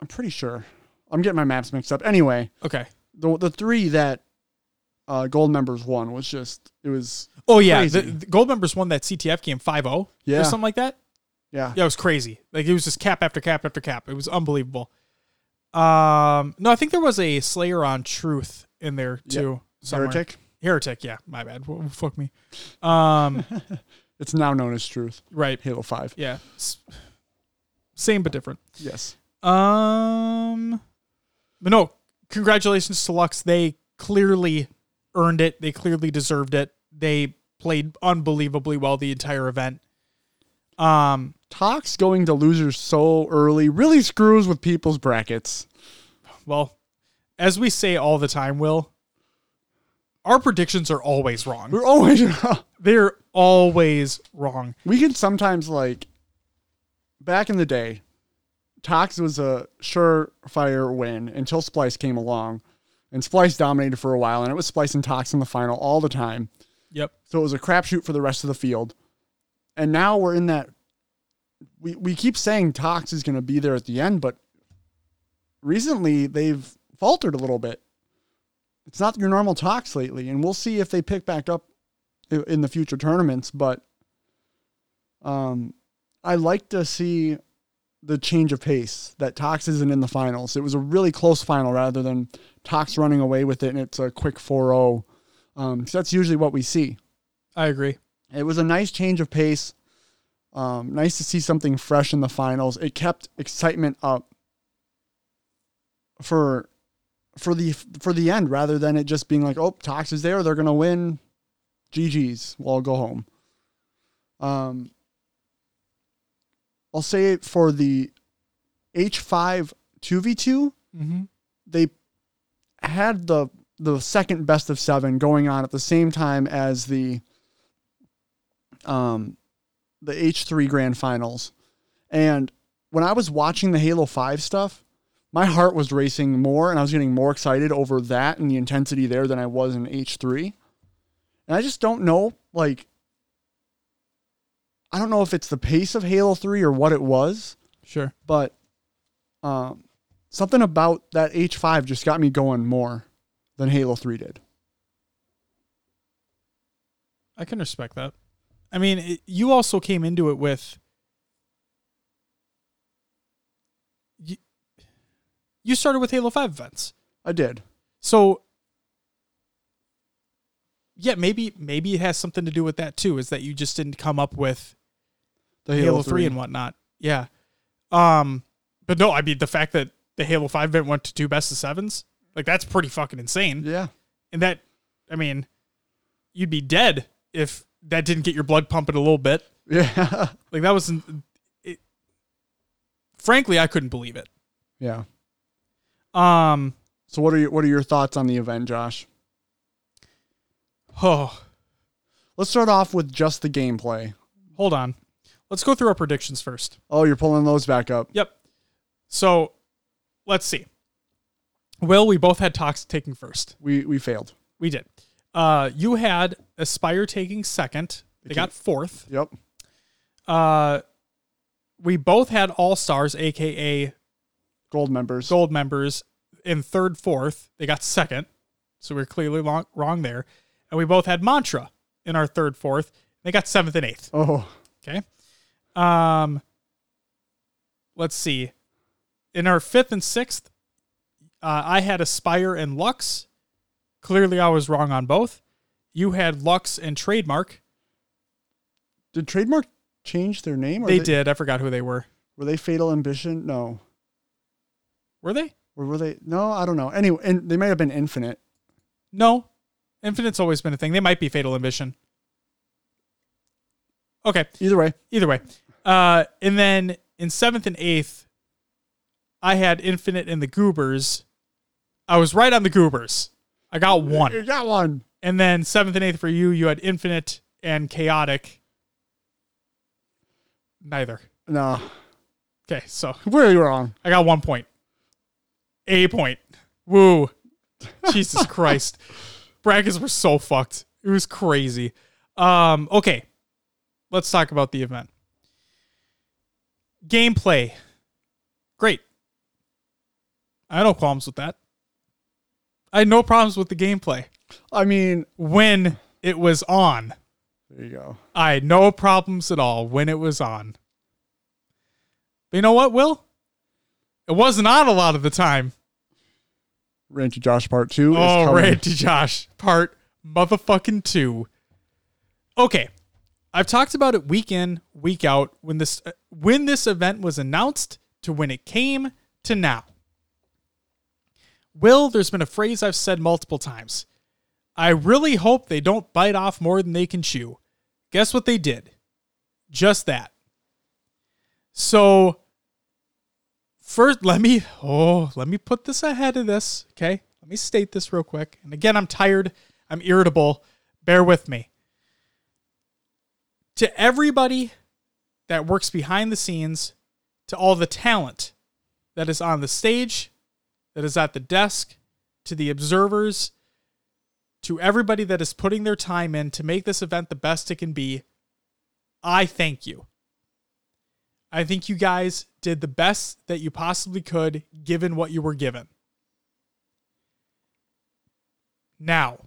I'm pretty sure I'm getting my maps mixed up. Anyway, okay. the the three that uh, gold members won was just it was Oh yeah, the, the gold members won that CTF game 5-0 Yeah. or something like that. yeah Yeah, it was crazy. Like it was just cap after cap after cap. It was unbelievable. Um, no, I think there was a Slayer on Truth in there too. somewhere. Heretic. Heretic, yeah, my bad. Fuck me. Um, It's now known as Truth. right, Halo Five. yeah, S- same but different. Yes. Um, but no, congratulations to Lux. They clearly earned it. They clearly deserved it. They played unbelievably well the entire event. Um, Tox going to losers so early really screws with people's brackets. well, as we say all the time, Will, our predictions are always wrong. We're always They're always wrong. we can sometimes like back in the day, Tox was a surefire win until Splyce came along. And Splyce dominated for a while, and it was Splyce and Tox in the final all the time. Yep. So it was a crapshoot for the rest of the field. And now we're in that. We, we keep saying Tox is going to be there at the end, but recently they've faltered a little bit. It's not your normal talks lately, and we'll see if they pick back up in the future tournaments. But um, I like to see the change of pace that Tox isn't in the finals. It was a really close final rather than Tox running away with it and it's a quick 4 0. Um, so that's usually what we see. I agree. It was a nice change of pace. Um, nice to see something fresh in the finals. It kept excitement up for for the for the end rather than it just being like, oh, Tox is there, they're gonna win. GG's. Well, I'll go home. Um, I'll say it for the H5 2v2, Mm-hmm. they had the the second best of seven going on at the same time as the um the H3 grand finals. And when I was watching the Halo 5 stuff, my heart was racing more and I was getting more excited over that and the intensity there than I was in H3. And I just don't know like I don't know if it's the pace of Halo 3 or what it was, Sure. but um, something about that H5 just got me going more than Halo 3 did. I can respect that. I mean, it, you also came into it with you, you started with Halo 5 events. I did. So yeah, maybe maybe it has something to do with that too, is that you just didn't come up with The Halo, 3 and whatnot. Yeah. Um but no, I mean the fact that the Halo 5 event went to two best of sevens, like that's pretty fucking insane. Yeah. And that I mean, you'd be dead if that didn't get your blood pumping a little bit. Yeah. Like that was it, frankly, I couldn't believe it. yeah. Um So what are your what are your thoughts on the event, Josh? oh, Let's start off with just the gameplay. hold on. Let's go through our predictions first. Oh, you're pulling those back up. Yep. So let's see. Will, we both had Tox taking first. We we failed. We did. Uh, you had Aspire taking second. They got fourth. Yep. Uh, we both had All Stars, aka Gold members. Gold members, in third, fourth. They got second. So we are clearly long, wrong there. And we both had Mantra in our third, fourth. They got seventh and eighth. Oh, Okay. Um, let's see. In our fifth and sixth, uh, I had Aspire and Lux. Clearly, I was wrong on both. You had Lux and Trademark. did trademark change their name? Or They did. I forgot who they were. Were they Fatal Ambition? No. Were they? Or were they? No, I don't know. Anyway, and they might have been Infinite. No. Infinite's always been a thing. They might be Fatal Ambition. Okay. Either way, Either way. Uh, and then in seventh and eighth, I had Infinite and the Goobers. I was right on the Goobers. I got one. You got one. And then seventh and eighth for you, you had Infinite and Chaotic. Neither. No, Okay, so where are you wrong? I got one point. A point. Woo. Jesus Christ. Brackets were so fucked. It was crazy. Um, okay. Let's talk about the event. Gameplay. Great. I had no problems with that. I had no problems with the gameplay. I mean, When it was on. there you go. I had no problems at all when it was on. But you know what, Will? It wasn't on a lot of the time. Ranty Josh Part Two. is Oh, coming. right Josh. Part motherfucking two. Okay, I've talked about it week in, week out when this uh, when this event was announced to when it came to now. Will, there's been a phrase I've said multiple times. I really hope they don't bite off more than they can chew. Guess what they did? Just that. So first let me oh, let me put this ahead of this, okay? Let me state this real quick. And again, I'm tired, I'm irritable. Bear with me. To everybody that works behind the scenes, to all the talent that is on the stage, that is at the desk, to the observers, to everybody that is putting their time in to make this event the best it can be, I thank you. I think you guys did the best that you possibly could given what you were given. Now,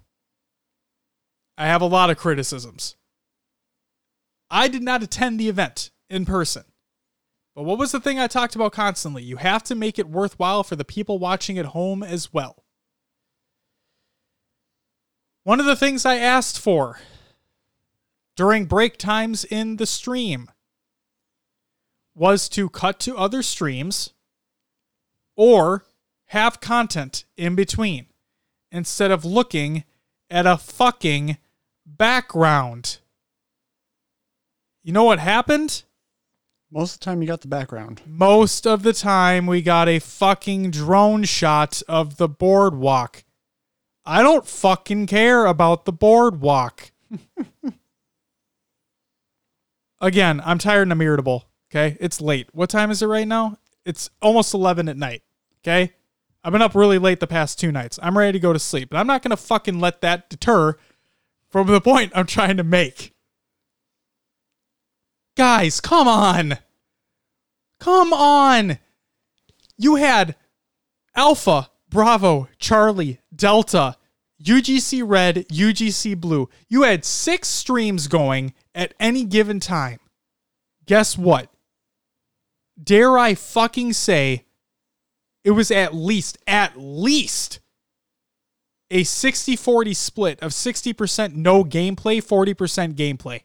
I have a lot of criticisms. I did not attend the event in person. But what was the thing I talked about constantly? You have to make it worthwhile for the people watching at home as well. One of the things I asked for during break times in the stream was to cut to other streams or have content in between instead of looking at a fucking background. You know what happened? Most of the time, you got the background. Most of the time, we got a fucking drone shot of the boardwalk. I don't fucking care about the boardwalk. Again, I'm tired and I'm irritable. Okay. It's late. What time is it right now? It's almost 11 at night. Okay. I've been up really late the past two nights. I'm ready to go to sleep, but I'm not going to fucking let that deter from the point I'm trying to make. Guys, come on. Come on. You had Alpha, Bravo, Charlie, Delta, UGC Red, UGC Blue. You had six streams going at any given time. Guess what? Dare I fucking say it was at least, at least a 60 40 split of 60% no gameplay, 40% gameplay.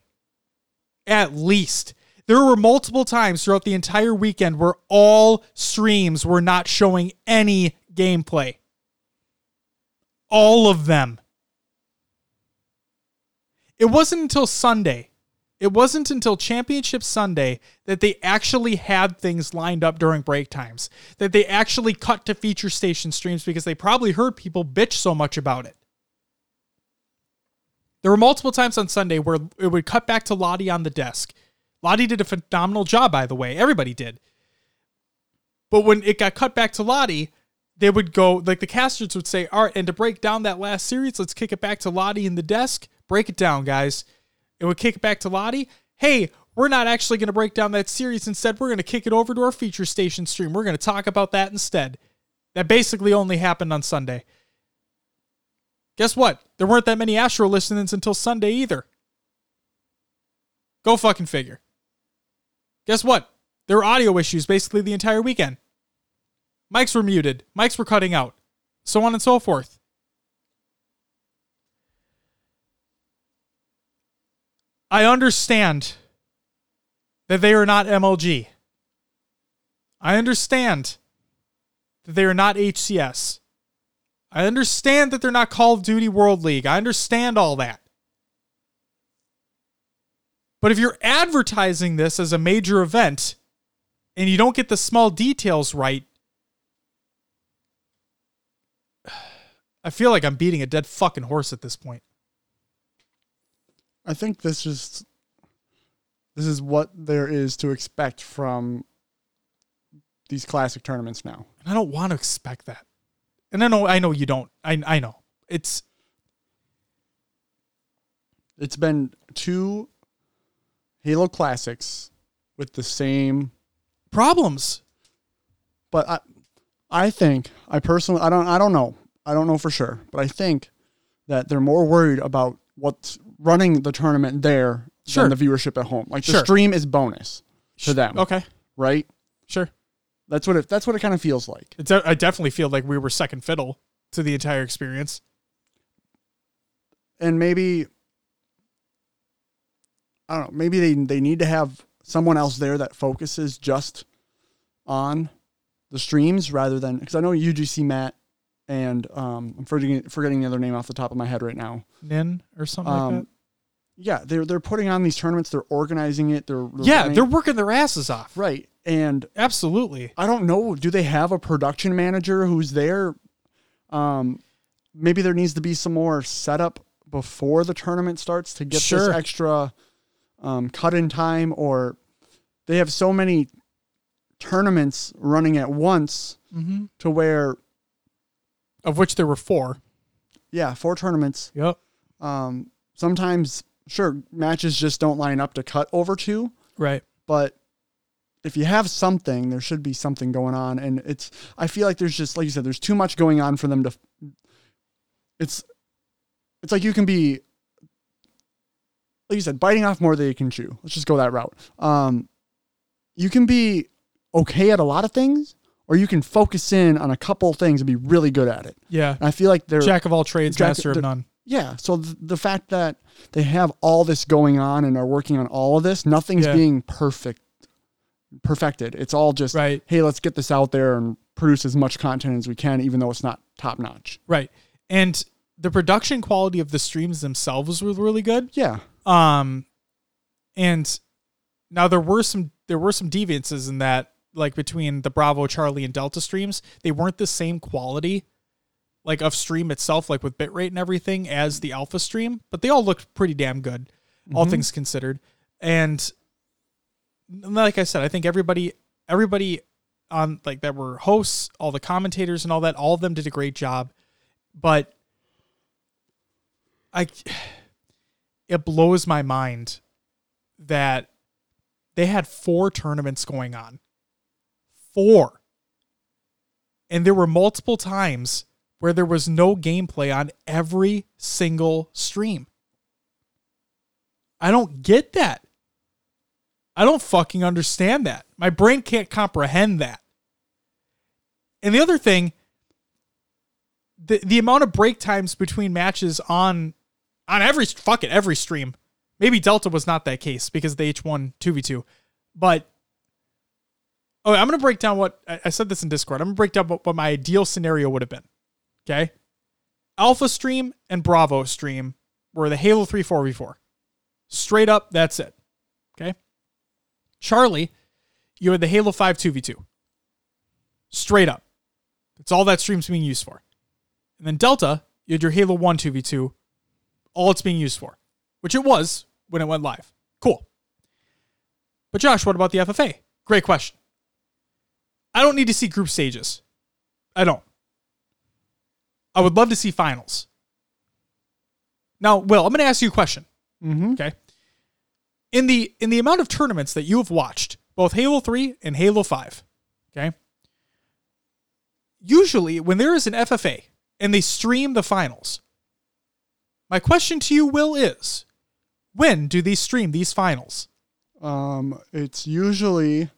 At least. There were multiple times throughout the entire weekend where all streams were not showing any gameplay. All of them. It wasn't until Sunday it wasn't until Championship Sunday that they actually had things lined up during break times, that they actually cut to feature station streams because they probably heard people bitch so much about it. There were multiple times on Sunday where it would cut back to Lottie on the desk. Lottie did a phenomenal job, by the way. Everybody did. But when it got cut back to Lottie, they would go, like the casters would say, All right, and to break down that last series, let's kick it back to Lottie in the desk. Break it down, guys. It would kick it back to Lottie. Hey, we're not actually going to break down that series. Instead, we're going to kick it over to our feature station stream. We're going to talk about that instead. That basically only happened on Sunday. Guess what? There weren't that many Astro listenings until Sunday either. Go fucking figure. Guess what? There were audio issues basically the entire weekend. Mics were muted, mics were cutting out, so on and so forth. I understand that they are not MLG. I understand that they are not HCS. I understand that they're not Call of Duty World League. I understand all that. But if you're advertising this as a major event and you don't get the small details right, I feel like I'm beating a dead fucking horse at this point. I think this is this is what there is to expect from these classic tournaments now. And I don't want to expect that. And I know I know you don't. I I know. It's it's been two Halo classics with the same problems. But I I think I personally I don't I don't know. I don't know for sure, but I think that they're more worried about what's running the tournament there sure. than the viewership at home. Like the stream is bonus to them. Okay. Right? Sure. That's what it that's what it kind of feels like. I definitely feel like we were second fiddle to the entire experience. and maybe I don't know. Maybe they they need to have someone else there that focuses just on the streams rather than because I know UGC Matt and um, I'm forgetting forgetting the other name off the top of my head right now. Nin or something like Um, that. yeah, they're they're putting on these tournaments. They're organizing it. They're, they're Yeah, running- they're working their asses off. right. And Absolutely. I don't know. Do they have a production manager who's there? Um, maybe there needs to be some more setup before the tournament starts to get Sure. this extra um, cut in time, or they have so many tournaments running at once Mm-hmm. to where, Of which there were four. yeah, four tournaments. Yep. Um, sometimes, sure, matches just don't line up to cut over two, Right. but if you have something, there should be something going on. And it's, I feel like there's just, like you said, there's too much going on for them to, it's, it's like you can be, like you said, biting off more than you can chew. Let's just go that route. Um, you can be okay at a lot of things, or you can focus in on a couple things and be really good at it. Yeah. And I feel like they're, Jack of all trades, Jack- master of none. yeah. So th- the fact that they have all this going on and are working on all of this, nothing's Yeah. being perfect, perfected. It's all just, Right. hey, let's get this out there and produce as much content as we can, even though it's not top notch. Right. And the production quality of the streams themselves was really good. Yeah. Um, and now there were some there were some deviances in that, like between the Bravo, Charlie, and Delta streams. They weren't the same quality, like of stream itself, like with bitrate and everything, as the Alpha stream. But they all looked pretty damn good, all Mhm. things considered. And like I said, I think everybody everybody on like that were hosts, all the commentators and all that, all of them did a great job. But I it blows my mind that they had four tournaments going on. Four. And there were multiple times where there was no gameplay on every single stream. I don't get that. I don't fucking understand that. My brain can't comprehend that. And the other thing, the the amount of break times between matches on on every fuck it every stream. Maybe Delta was not that case because two v two, but oh, I'm gonna break down what I said this in Discord. I'm gonna break down what, what my ideal scenario would have been. Okay, Alpha stream and Bravo stream were the Halo three four v four. Straight up, that's it. Okay, Charlie, you had the Halo five two v two. Straight up, that's all that stream's being used for. And then Delta, you had your Halo 1 2v2, all it's being used for, which it was when it went live. Cool. But Josh, what about the FFA? Great question. I don't need to see group stages. I don't. I would love to see finals. Now, Will, I'm going to ask you a question. Mm-hmm. Okay. In the in the amount of tournaments that you have watched, both Halo 3 and Halo 5, okay? Usually when there is an FFA and they stream the finals, my question to you, Will, is when do they stream these finals? Um, it's usually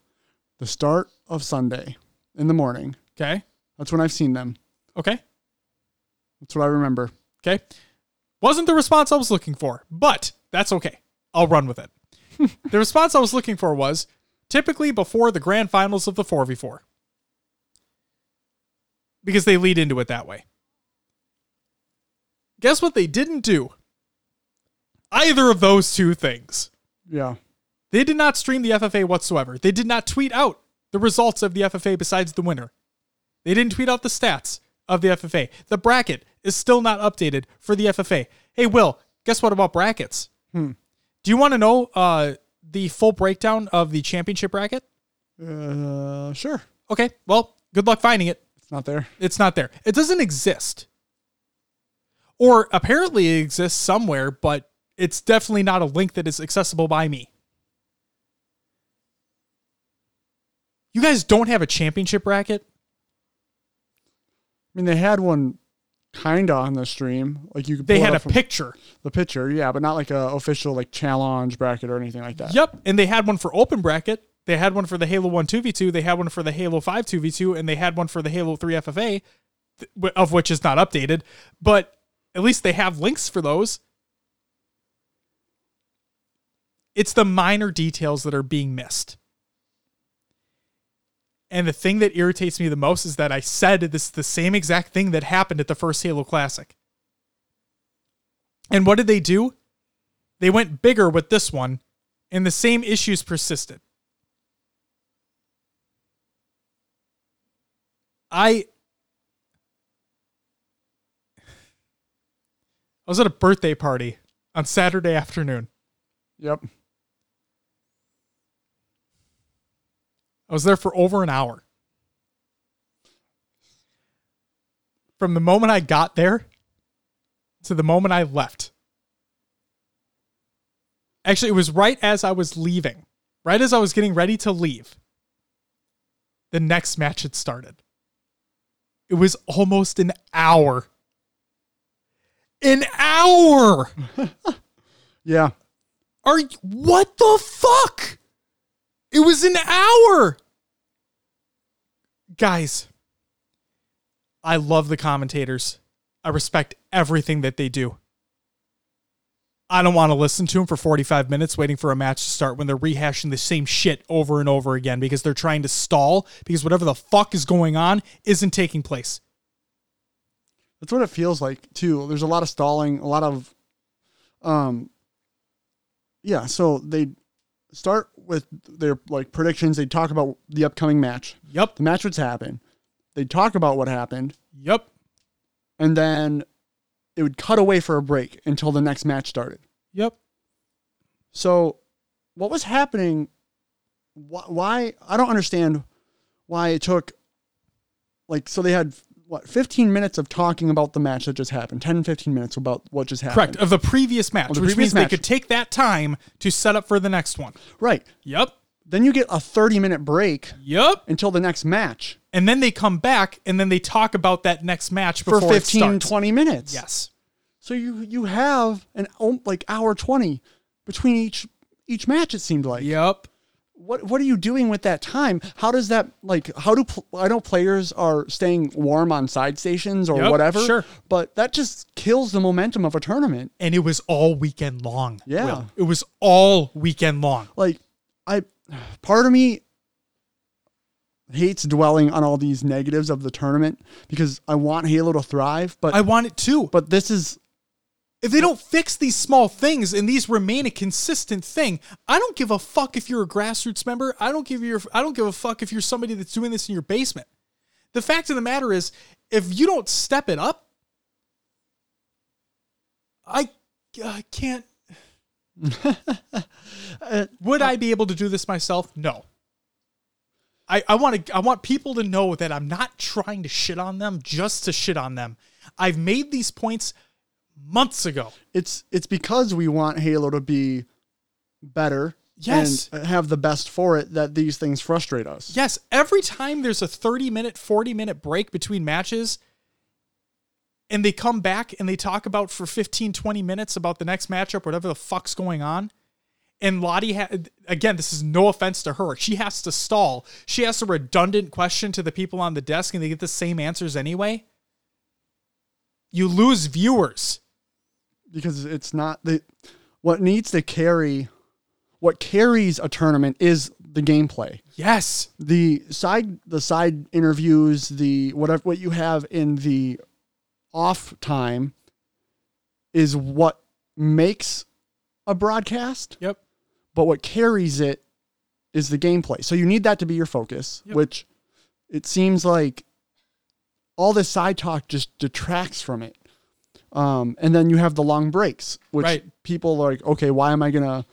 the start of Sunday in the morning. Okay. That's when I've seen them. Okay. That's what I remember. Okay. Wasn't the response I was looking for, but that's okay. I'll run with it. the response I was looking for was typically before the grand finals of the 4v4. Because they lead into it that way. Guess what they didn't do? Either of those two things. Yeah. They did not stream the FFA whatsoever. They did not tweet out the results of the FFA besides the winner. They didn't tweet out the stats of the FFA. The bracket is still not updated for the FFA. Hey, Will, guess what about brackets? Hmm. Do you want to know uh, the full breakdown of the championship bracket? Uh, sure. Okay, well, good luck finding it. It's not there. It's not there. It doesn't exist. Or apparently it exists somewhere, but it's definitely not a link that is accessible by me. You guys don't have a championship bracket. I mean, they had one kind of on the stream. Like you could They had a picture. The picture, yeah, but not like a official like challenge bracket or anything like that. Yep, and they had one for open bracket. They had one for the Halo 1 2v2, they had one for the Halo 5 2v2, and they had one for the Halo 3 FFA, of which is not updated, but at least they have links for those. It's the minor details that are being missed. And the thing that irritates me the most is that I said this is the same exact thing that happened at the first Halo Classic. And what did they do? They went bigger with this one, and the same issues persisted. I I was at a birthday party on Saturday afternoon. Yep. I was there for over an hour. From the moment I got there to the moment I left. Actually, it was right as I was leaving, right as I was getting ready to leave. The next match had started. It was almost an hour. An hour! Yeah. Are what the fuck? It was an hour. Guys, I love the commentators. I respect everything that they do. I don't want to listen to them for 45 minutes waiting for a match to start when they're rehashing the same shit over and over again because they're trying to stall because whatever the fuck is going on isn't taking place. That's what it feels like too. There's a lot of stalling, a lot of um yeah, so they start with their like predictions, they talk about the upcoming match. Yep. The match would happen. They'd talk about what happened, Yep. and then it would cut away for a break until the next match started. Yep. So, what was happening? Why, why? I don't understand why it took. Like, so they had what 15 minutes of talking about the match that just happened. 10, 15 minutes about what just happened. Correct. Of the previous match, the which previous means match. they could take that time to set up for the next one. Right. Yep. Then you get a 30 minute break Yep. until the next match And then they come back and then they talk about that next match for before 15, it 20 minutes. Yes. So you you have an oh, like hour 20 between each each match. It seemed like. Yep. What what are you doing with that time? How does that like? How do pl- I know players are staying warm on side stations or Yep, whatever? sure. but that just kills the momentum of a tournament. And it was all weekend long. Yeah. Will. It was all weekend long. Like I, part of me hates dwelling on all these negatives of the tournament because I want Halo to thrive, but I want it too. but this is If they don't fix these small things and these remain a consistent thing, I don't give a fuck if you're a grassroots member. I don't give you I don't give a fuck if you're somebody that's doing this in your basement. The fact of the matter is, if you don't step it up, I, I can't. Would I be able to do this myself? No. I, I want to I want people to know that I'm not trying to shit on them just to shit on them. I've made these points months ago. it's it's because we want Halo to be better Yes. and have the best for it that these things frustrate us. Yes, every time there's a 30 minute, 40 minute break between matches and they come back and they talk about for 15, 20 minutes about the next matchup, whatever the fuck's going on. And Lottie had, again, this is no offense to her. She has to stall. She asks a redundant question to the people on the desk and they get the same answers anyway. You lose viewers. Because it's not the what needs to carry what carries a tournament is the gameplay Yes. the side the side interviews the whatever what you have in the off time is what makes a broadcast Yep. but what carries it is the gameplay so you need that to be your focus Yep. which it seems like all this side talk just detracts from it um, and then you have the long breaks which Right. people are like okay why am i gonna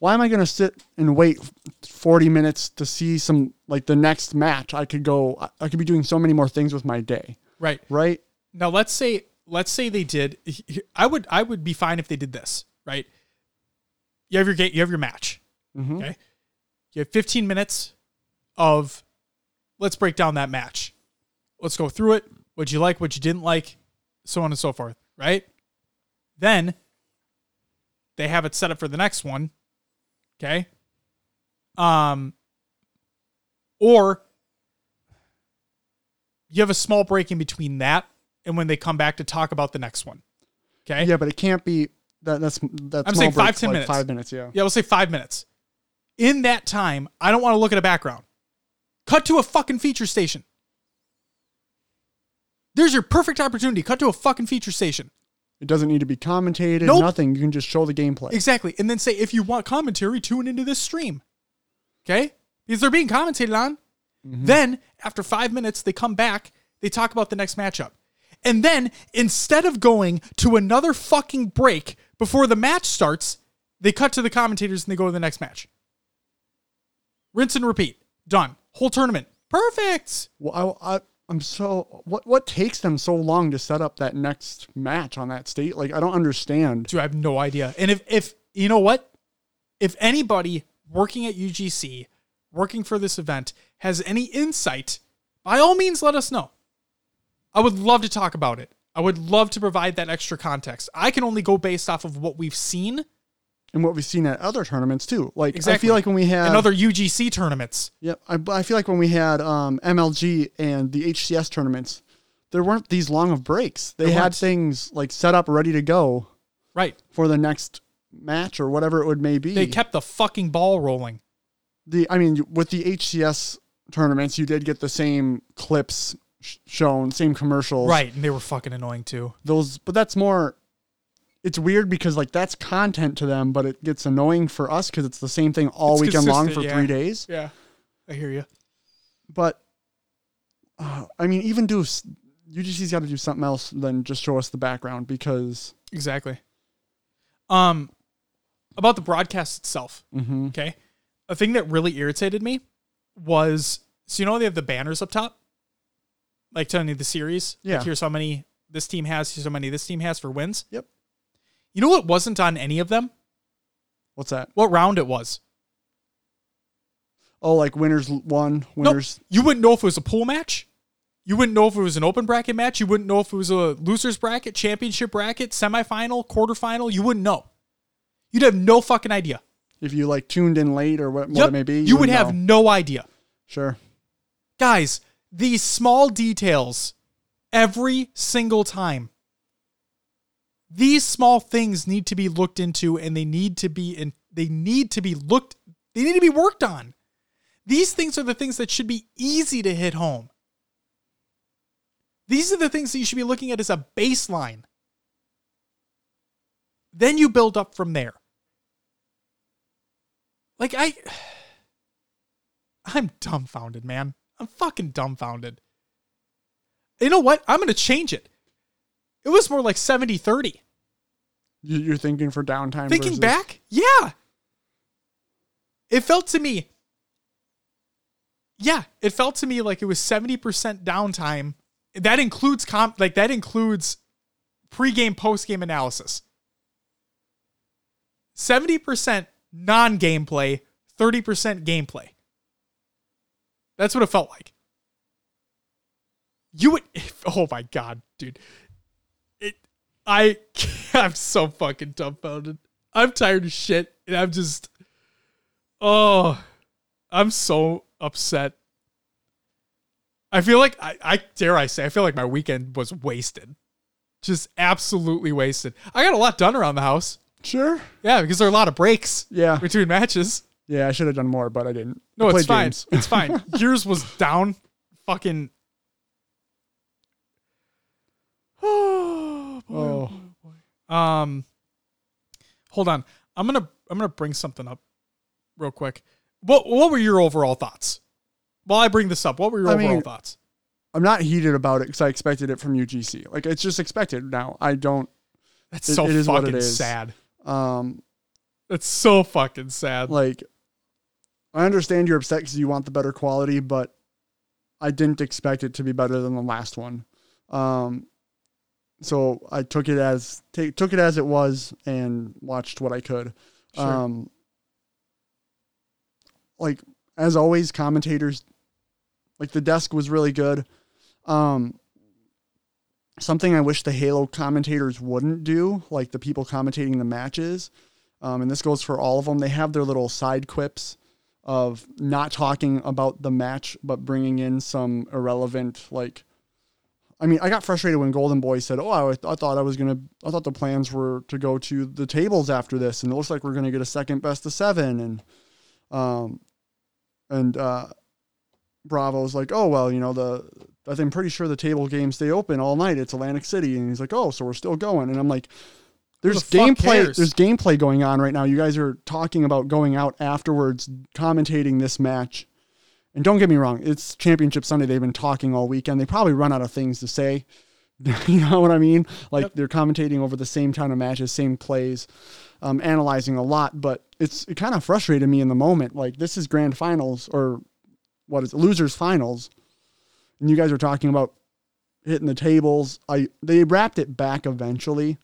why am i gonna sit and wait 40 minutes to see some like the next match i could go I- could be doing so many more things with my day Right. right Now let's say let's say they did. I would I would be fine if they did this. Right. You have your gate. You have your match. Mhm. Okay. You have 15 minutes of let's break down that match. Let's go through it. What you like, what you didn't like, so on and so forth. Right. Then they have it set up for the next one. Okay. Um. Or you have a small break in between that and when they come back to talk about the next one. Okay. yeah but it can't be That, that's that's I'm saying five, 10 like minutes. Five minutes, yeah. Yeah, we'll say five minutes. In that time, I don't want to look at a background. Cut to a fucking feature station. There's your perfect opportunity. Cut to a fucking feature station. It doesn't need to be commentated. Nope. Nothing. You can just show the gameplay. Exactly. And then say, if you want commentary, tune into this stream. Okay? Because they're being commentated on. Mm-hmm. Then, after five minutes, they come back, they talk about the next matchup. And then, instead of going to another fucking break before the match starts, they cut to the commentators and they go to the next match. Rinse and repeat. Done. Whole tournament. Perfect. Well, I, I, I'm so what what takes them so long to set up that next match on that state? Like I don't understand. Dude, I have no idea. And if if you know what, if anybody working at UGC, working for this event, has any insight, by all means, let us know. I would love to talk about it. I would love to provide that extra context. I can only go based off of what we've seen And what we've seen at other tournaments too. Like I feel like when we had in other UGC tournaments. Yep. I, I feel like when we had um, MLG and the HCS tournaments, there weren't these long of breaks. They There had weren't. things like set up ready to go Right. for the next match or whatever it would may be. They kept the fucking ball rolling. the I mean with the HCS tournaments, you did get the same clips shown, same commercials. Right. And they were fucking annoying too. Those, but that's more. It's weird because like that's content to them, but it gets annoying for us because it's the same thing all It's weekend long for yeah. three days. Yeah. I hear you. But uh, I mean, even do UGC's got to do something else than just show us the background because Exactly. Um about the broadcast itself. Mhm. Okay. A thing that really irritated me was so you know they have the banners up top? Like telling you the series. Yeah. Like here's how many this team has, here's how many this team has for wins. Yep. You know what wasn't on any of them? what's that? What round it was. Oh, like winners Nope. winners. You wouldn't know if it was a pool match. You wouldn't know if it was an open bracket match. You wouldn't know if it was a losers bracket, championship bracket, semifinal, quarterfinal. You wouldn't know. You'd have no fucking idea. If you like tuned in late or what, what Yep. it may be, you, would wouldn't have know. no idea. sure. Guys, these small details every single time. These small things need to be looked into and they need to be in they need to be looked they need to be worked on. These things are the things that should be easy to hit home. These are the things that you should be looking at as a baseline. Then you build up from there. Like I I'm dumbfounded, man. I'm fucking dumbfounded. You know what? I'm to change it. It was more like 70 30. You- You're thinking for downtime. Thinking versus- back, yeah. It felt to me, yeah, it felt to me like it was 70% downtime. That includes comp, like that includes pregame, postgame analysis. 70% non gameplay, 30% gameplay. That's what it felt like. You would, oh my God, dude. I, I'm so fucking dumbfounded. I'm tired of shit, and I'm just, oh, I'm so upset. I feel like I, I dare I say, I feel like my weekend was wasted, just absolutely wasted. I got a lot done around the house. Sure. Yeah, because there are a lot of breaks Yeah. between matches. Yeah. I should have done more, but I didn't. No, I it's fine. games. It's fine. Yours was down. Fucking. Oh, boy. Oh. Um, hold on. I'm gonna I'm gonna bring something up real quick. What what were your overall thoughts? While I bring this up, what were your I overall mean- thoughts? I'm not heated about it because I expected it from UGC. Like it's just expected now. I don't. That's it- so it is what fucking sad. Um. That's so fucking sad. Like, I understand you're upset because you want the better quality, but I didn't expect it to be better than the last one. Um. So I took it as took it as it was and watched what I could. Sure. Um, like as always, commentators, like the desk was really good. Um, something I wish the Halo commentators wouldn't do, like the people commentating the matches, um, and this goes for all of them. They have their little side quips of not talking about the match, but bringing in some irrelevant, like I mean, I got frustrated when Golden Boy said, "Oh, I, I thought I was gonna, I thought the plans were to go to the tables after this, and it looks like we're gonna get a second best of seven, and, um, and uh, Bravo's like, "Oh well, you know the, I'm pretty sure the table games stay open all night. It's Atlantic City," and he's like, "Oh, so we're still going," and I'm like. There's the gameplay there's gameplay going on right now. You guys are talking about going out afterwards, commentating this match. And don't get me wrong, it's Championship Sunday. They've been talking all weekend. They probably run out of things to say. you know what I mean? Like Yep. they're commentating over the same kind of matches, same plays, um, analyzing a lot. But it's it kind of frustrated me in the moment. Like this is grand finals or what is it, losers finals, and you guys are talking about hitting the tables. I they wrapped it back eventually,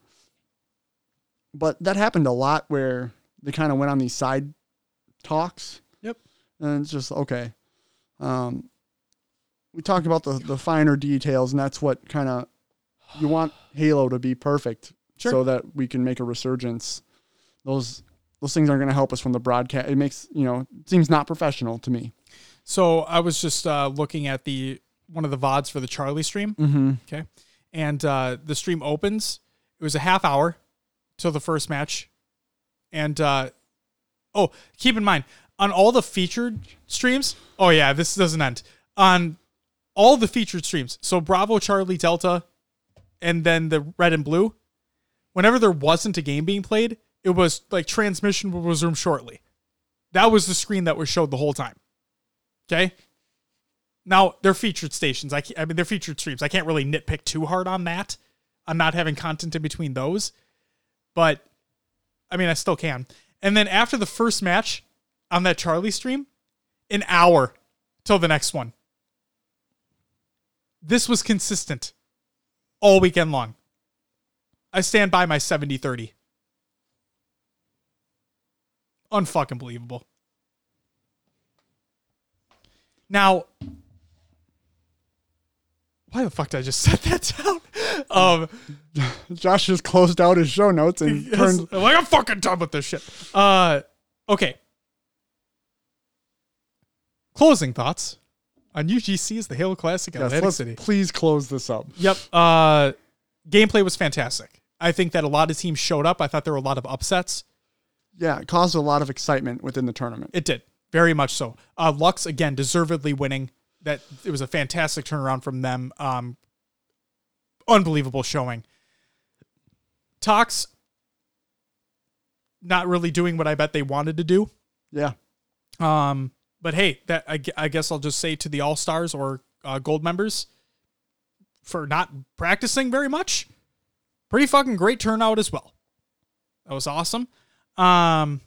but that happened a lot where they kind of went on these side talks. Yep. And it's just okay. Um, we talked about the the finer details, and that's what kind of you want Halo to be perfect, Sure. so that we can make a resurgence. Those those things aren't going to help us from the broadcast. It makes you know seems not professional to me. So I was just uh, looking at the one of the vods for the Charlie stream. Mm-hmm. Okay. And uh, the stream opens. It was a half hour till the first match. And uh, oh, keep in mind, on all the featured streams, oh yeah, this doesn't end. On all the featured streams, so Bravo, Charlie, Delta, and then the red and blue, whenever there wasn't a game being played, it was like transmission will resume shortly. That was the screen that was showed the whole time. Okay. Now they're featured stations. I, I mean, they're featured streams. I can't really nitpick too hard on that. I'm not having content in between those, but I mean, I still can. And then after the first match on that Charlie stream, an hour till the next one. This was consistent all weekend long. I stand by my 70 30. Unfucking believable. Now, why the fuck did I just set that down? Um, Josh just closed out his show notes and yes, turned. Like I'm fucking done with this shit. Uh, okay. Closing thoughts on UGC's the Halo Classic Yes, Atlantic City. please close this up. Yep. Uh, gameplay was fantastic. I think that a lot of teams showed up. I thought there were a lot of upsets. Yeah, it caused a lot of excitement within the tournament. It did very much so. Uh, Lux again deservedly winning. That it was a fantastic turnaround from them. Um, unbelievable showing. Tox not really doing what I bet they wanted to do. Yeah, Um, but hey, that I, I guess I'll just say to the All Stars or uh, Gold members for not practicing very much. Pretty fucking great turnout as well. That was awesome. Um,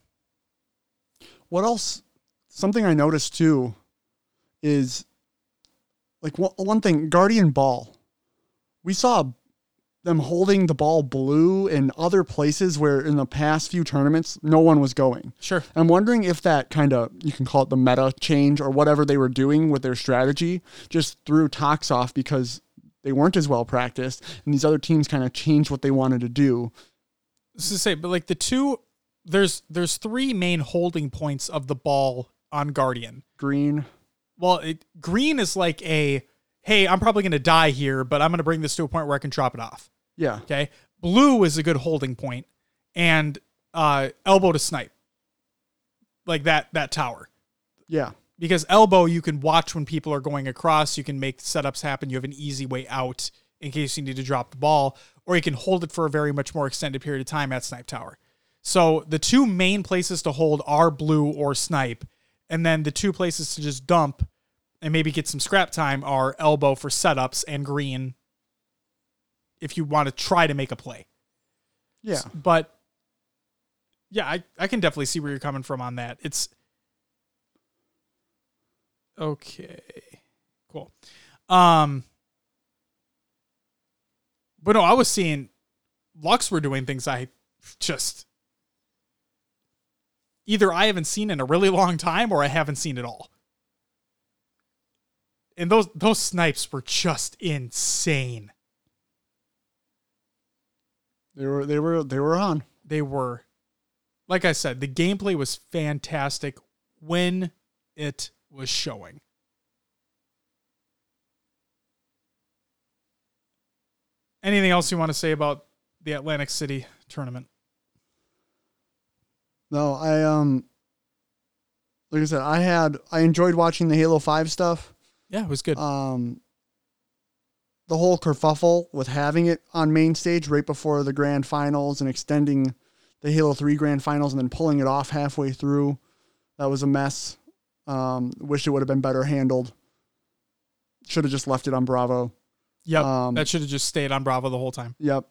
What else? Something I noticed too is like one, one thing Guardian Ball. We saw them holding the ball blue in other places where in the past few tournaments no one was going. sure. I'm wondering if that kind of you can call it the meta change or whatever they were doing with their strategy just threw Tox off because they weren't as well practiced and these other teams kind of changed what they wanted to do. This is to say, but like the two, there's there's three main holding points of the ball on Guardian. Green. Well, it, green is like a hey, I'm probably going to die here, but I'm going to bring this to a point where I can drop it off. Yeah. Okay. Blue is a good holding point, and uh, elbow to snipe, like that that tower. Yeah. Because elbow, you can watch when people are going across. You can make setups happen. You have an easy way out in case you need to drop the ball, or you can hold it for a very much more extended period of time at snipe tower. So the two main places to hold are blue or snipe, and then the two places to just dump and maybe get some scrap time are elbow for setups and green if you want to try to make a play. Yeah. But yeah, I, I can definitely see where you're coming from on that. It's okay. Cool. Um but no, I was seeing Lux were doing things I just either I haven't seen in a really long time or I haven't seen at all. And those those snipes were just insane. They were they were they were on. they were like I said, the gameplay was fantastic when it was showing. Anything else you want to say about the Atlantic City tournament? No, I um like I said, I had I enjoyed watching the Halo 5 stuff. Yeah, it was good. Um the whole kerfuffle with having it on main stage right before the grand finals and extending the Halo 3 grand finals and then pulling it off halfway through. That was a mess. Um wish it would have been better handled. Should have just left it on Bravo. yep. um, that should have just stayed on Bravo the whole time. Yep.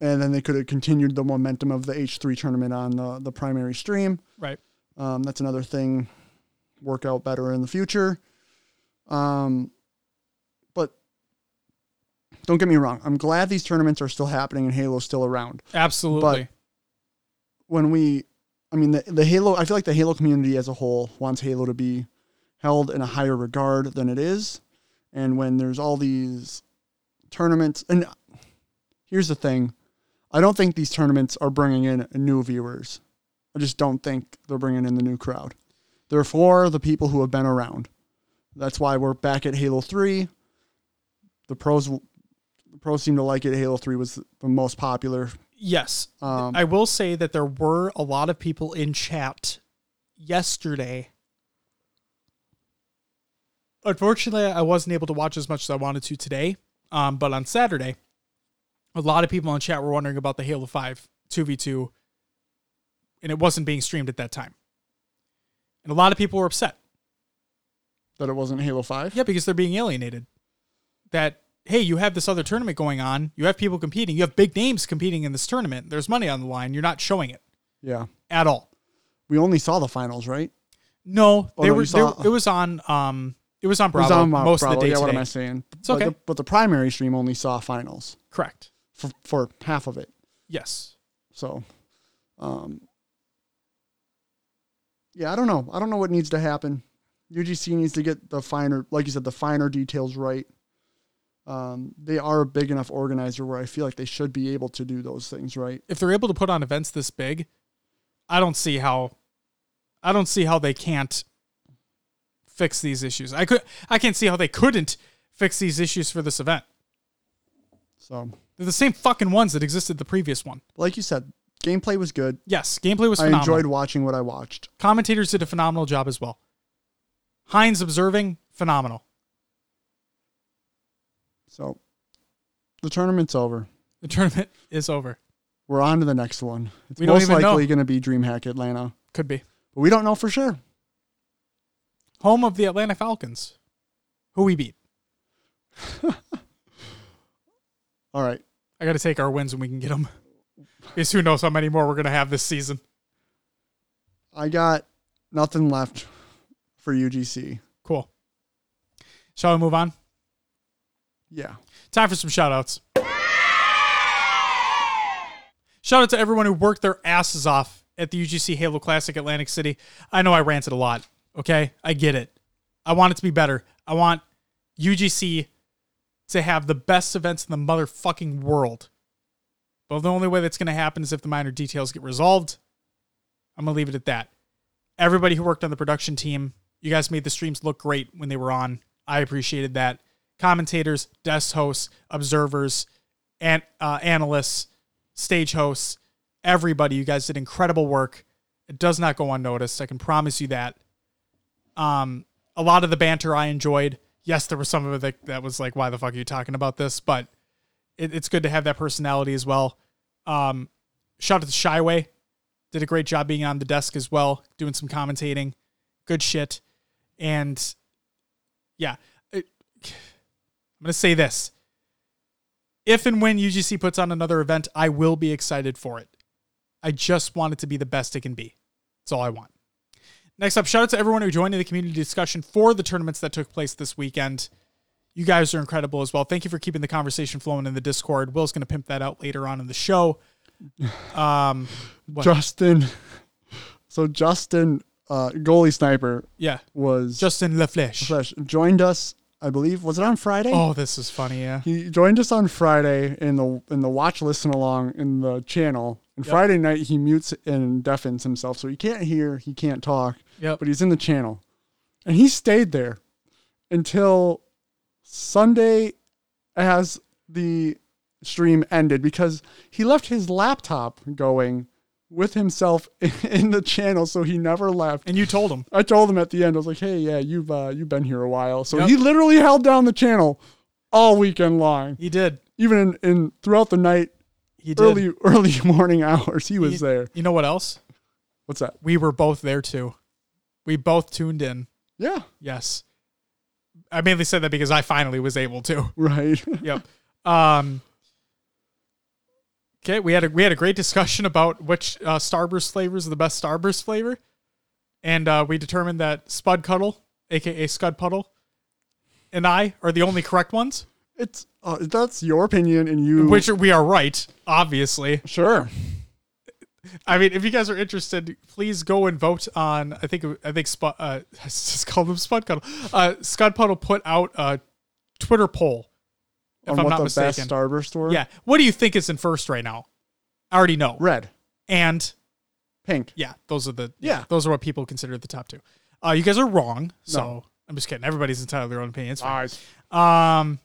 And then they could have continued the momentum of the H3 tournament on the, the primary stream. Right. Um, that's another thing. Work out better in the future. Um, but don't get me wrong. I'm glad these tournaments are still happening and Halo's still around. Absolutely. But When we, I mean, the, the Halo, I feel like the Halo community as a whole wants Halo to be held in a higher regard than it is. And when there's all these tournaments, and here's the thing I don't think these tournaments are bringing in new viewers. I just don't think they're bringing in the new crowd. They're for the people who have been around. That's why we're back at Halo 3. The pros, the pros seem to like it. Halo 3 was the most popular. yes. Um, I will say that there were a lot of people in chat yesterday. Unfortunately, I wasn't able to watch as much as I wanted to today. Um, but on Saturday, a lot of people in chat were wondering about the Halo 5 2v2, and it wasn't being streamed at that time. And a lot of people were upset. That it wasn't Halo 5. Yeah, because they're being alienated. That, hey, you have this other tournament going on, you have people competing, you have big names competing in this tournament, there's money on the line, you're not showing it Yeah. at all. We only saw the finals, right? No, Oh, they no, were. saw- they it was on. Um, it was on It was Bravo on, uh, most Bravo. of the day Yeah, what am. I saying? It's But okay. the, but the primary stream only saw finals Correct. for, for half of it. Yes. So, um, yeah, I don't know. I don't know what needs to happen. UGC needs to get the finer, like you said, the finer details right. Um, they are a big enough organizer where I feel like they should be able to do those things right. If they're able to put on events this big, I don't see how. I don't see how they can't fix these issues. I could. I can't see how they couldn't fix these issues for this event. So, They're the same fucking ones that existed the previous one. like you said, gameplay was good. Yes, gameplay was I enjoyed watching what I watched. Commentators did a phenomenal job as well. Heinz observing, phenomenal. So, the tournament's over. The tournament is over. We're on to the next one. It's We don't most even know. likely going to be DreamHack Atlanta, Could be. but we don't know for sure. Home of the Atlanta Falcons, who we beat. All right. I got to take our wins when we can get them. Because who knows how many more we're going to have this season. I got nothing left for UGC. Cool. Shall we move on? Yeah. Time for some shout outs. Shout out to everyone who worked their asses off at the UGC Halo Classic Atlantic City. I know I ranted a lot. Okay. I get it. I want it to be better. I want UGC to have the best events in the motherfucking world. But the only way that's going to happen is if the minor details get resolved. I'm going to leave it at that. Everybody who worked on the production team, you guys made the streams look great when they were on. I appreciated that. Commentators, desk hosts, observers, and uh, analysts, stage hosts, everybody, you guys did incredible work. It does not go unnoticed. I can promise you that. Um, a lot of the banter I enjoyed. Yes, there was some of it that, that was like, why the fuck are you talking about this? But it, it's good to have that personality as well. Um, shout out to Shyway. Did a great job being on the desk as well, doing some commentating. Good shit. And yeah, it, I'm going to say this. If and when UGC puts on another event, I will be excited for it. I just want it to be the best it can be. That's all I want. Next up, shout out to everyone who joined in the community discussion for the tournaments that took place this weekend. You guys are incredible as well. Thank you for keeping the conversation flowing in the Discord. Will's going to pimp that out later on in the show. Um, what? Justin. So Justin, uh, goalie sniper, yeah, was Justin LaFleche. Flesh joined us. I believe was it on Friday? Oh, this is funny. Yeah. He joined us on Friday in the in the watch listen along in the channel. And Yep. Friday night he mutes and deafens himself, so he can't hear, he can't talk, Yep. but he's in the channel, and he stayed there until Sunday, as the stream ended because he left his laptop going with himself in the channel, so he never left. And you told him. I told him at the end, I was like, "Hey, yeah, you've uh, you've been here a while." So Yep. he literally held down the channel all weekend long, He did. even in, in throughout the night, He did. early early morning hours. He was You- there. You know what else? What's that? We were both there too. We both tuned in. Yeah, Yes. I mainly said that because I finally was able to. right. Yep. Um Okay, we had a we had a great discussion about which uh, Starburst flavors are the best Starburst flavor, and uh, we determined that Spud Cuddle, aka Scud Puddle, and I are the only correct ones. it's uh, that's your opinion, and you Which we are right, obviously. sure. I mean, if you guys are interested, please go and vote on. I think I think Spud. Uh, I just called them Spud Cuddle. Uh, Scud Puddle put out a Twitter poll. If I'm what not the mistaken. best Starburst were. yeah. What do you think is in first right now? I already know. red, And pink. yeah, those are the Yeah. those are what people consider the top two. Uh, you guys are wrong. So I'm just kidding. Everybody's entitled to their own opinions. Eyes. Um,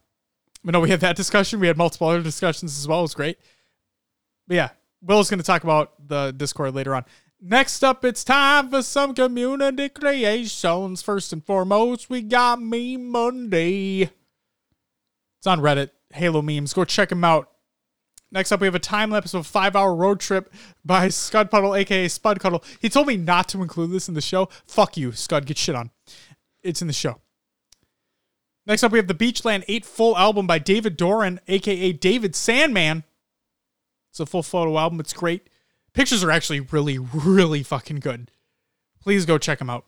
but no, we had that discussion. We had multiple other discussions as well. It was great. But yeah, Will's going to talk about the Discord later on. Next up, it's time for some community creations. First and foremost, we got Meme Monday. It's on Reddit, Halo memes. Go check them out. Next up, we have a time lapse of a five hour road trip by Scud Puddle, aka Spud Cuddle. He told me not to include this in the show. Fuck you, Scud. Get shit on. It's in the show. Next up, we have the Beachland 8 full album by David Doran, aka David Sandman. It's a full photo album. It's great. Pictures are actually really, really fucking good. Please go check them out.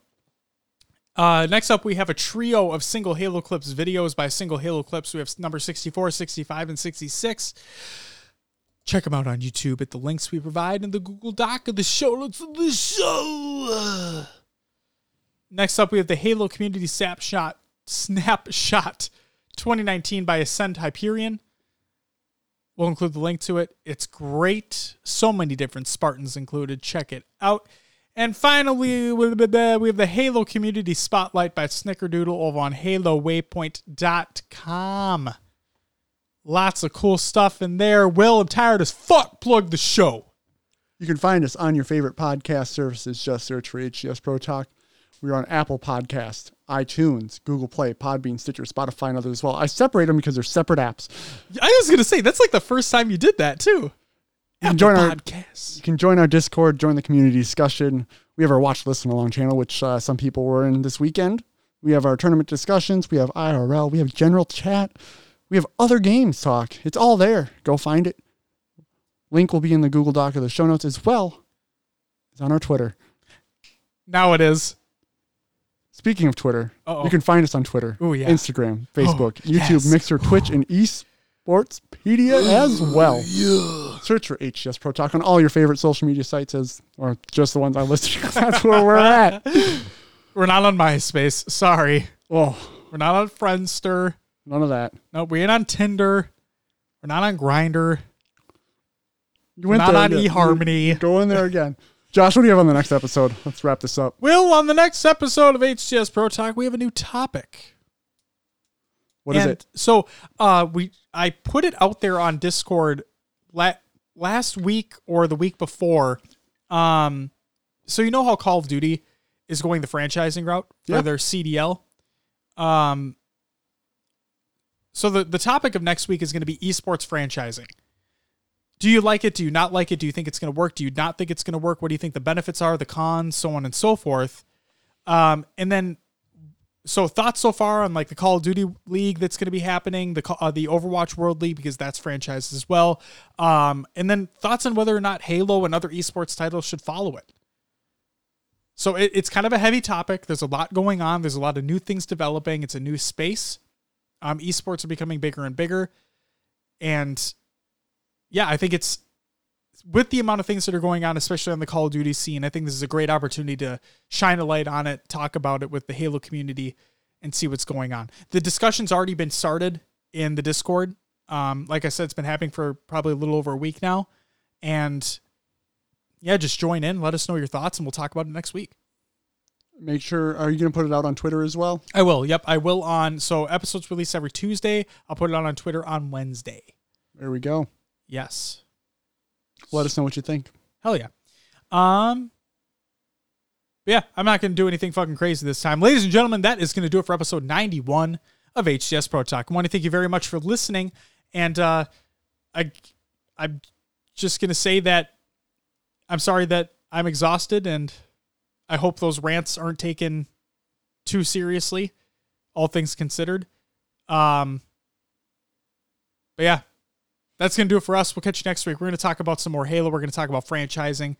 Uh, next up, we have a trio of single Halo Clips videos by single Halo Clips. We have number 64, 65, and 66. Check them out on YouTube at the links we provide in the Google Doc of the show notes of the show. Next up, we have the Halo Community Snapshot Snapshot 2019 by Ascend Hyperion. We'll include the link to it. It's great. So many different Spartans included. Check it out. And finally, we have the Halo Community Spotlight by Snickerdoodle over on HaloWaypoint.com. Lots of cool stuff in there. Will, I'm tired as fuck. Plug the show. You can find us on your favorite podcast services. Just search for HCS Pro Talk. We're on Apple Podcast, iTunes, Google Play, Podbean, Stitcher, Spotify, and others as well. I separate them because they're separate apps. I was going to say, that's like the first time you did that, too. You can join our podcast. you can join our Discord, join the community discussion. We have our watch listen along channel, which uh, some people were in this weekend. We have our tournament discussions. We have IRL. We have general chat. We have other games talk. It's all there. Go find it. Link will be in the Google Doc of the show notes as well It's on our Twitter. Now it is. Speaking of Twitter, Uh-oh. you can find us on Twitter, Ooh, yeah. Instagram, Facebook, YouTube, yes. Mixer, Twitch, and eSportspedia as well. Search for HCS Pro Talk on all your favorite social media sites, as or just the ones I listed. 'cause That's where we're at. We're not on MySpace. Sorry. Oh, We're not on Friendster. none of that. No, we ain't on Tinder. We're not on Grindr. You We're not on again. eHarmony. Go in there again. Josh, what do you have on the next episode? Let's wrap this up. Will, on the next episode of HCS Pro Talk, we have a new topic. What is and it? So, uh, we I put it out there on Discord la- last week or the week before. Um, so you know how Call of Duty is going the franchising route for Yeah. their CDL. Um, so the the topic of next week is going to be esports franchising. Do you like it? Do you not like it? Do you think it's going to work? Do you not think it's going to work? What do you think the benefits are, the cons, so on and so forth? Um, and then so thoughts so far on like the Call of Duty League that's going to be happening, the uh, the Overwatch World League because that's franchised as well, um, and then thoughts on whether or not Halo and other esports titles should follow it. So it, it's kind of a heavy topic. There's a lot going on. There's a lot of new things developing. It's a new space. Um, esports are becoming bigger and bigger, and yeah, I think it's with the amount of things that are going on, especially on the Call of Duty scene, I think this is a great opportunity to shine a light on it, talk about it with the Halo community, and see what's going on. The discussion's already been started in the Discord. Um, like I said, it's been happening for probably a little over a week now. And yeah, just join in, let us know your thoughts, and we'll talk about it next week. Make sure. Are you going to put it out on Twitter as well? I will. Yep, I will on. So episodes released every Tuesday. I'll put it out on Twitter on Wednesday. There we go. Yes. Let us know what you think. Hell yeah. Um yeah, I'm not going to do anything fucking crazy this time. Ladies and gentlemen, that is going to do it for episode 91 of HCS Pro Talk. I want to thank you very much for listening and uh I I'm just going to say that I'm sorry that I'm exhausted and I hope those rants aren't taken too seriously, all things considered. Um but yeah, that's going to do it for us. We'll catch you next week. We're going to talk about some more Halo. We're going to talk about franchising.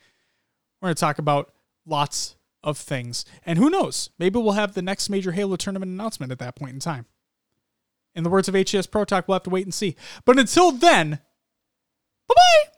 We're going to talk about lots of things. And who knows? Maybe we'll have the next major Halo tournament announcement at that point in time. In the words of HCS Pro Talk, we'll have to wait and see. But until then, bye bye.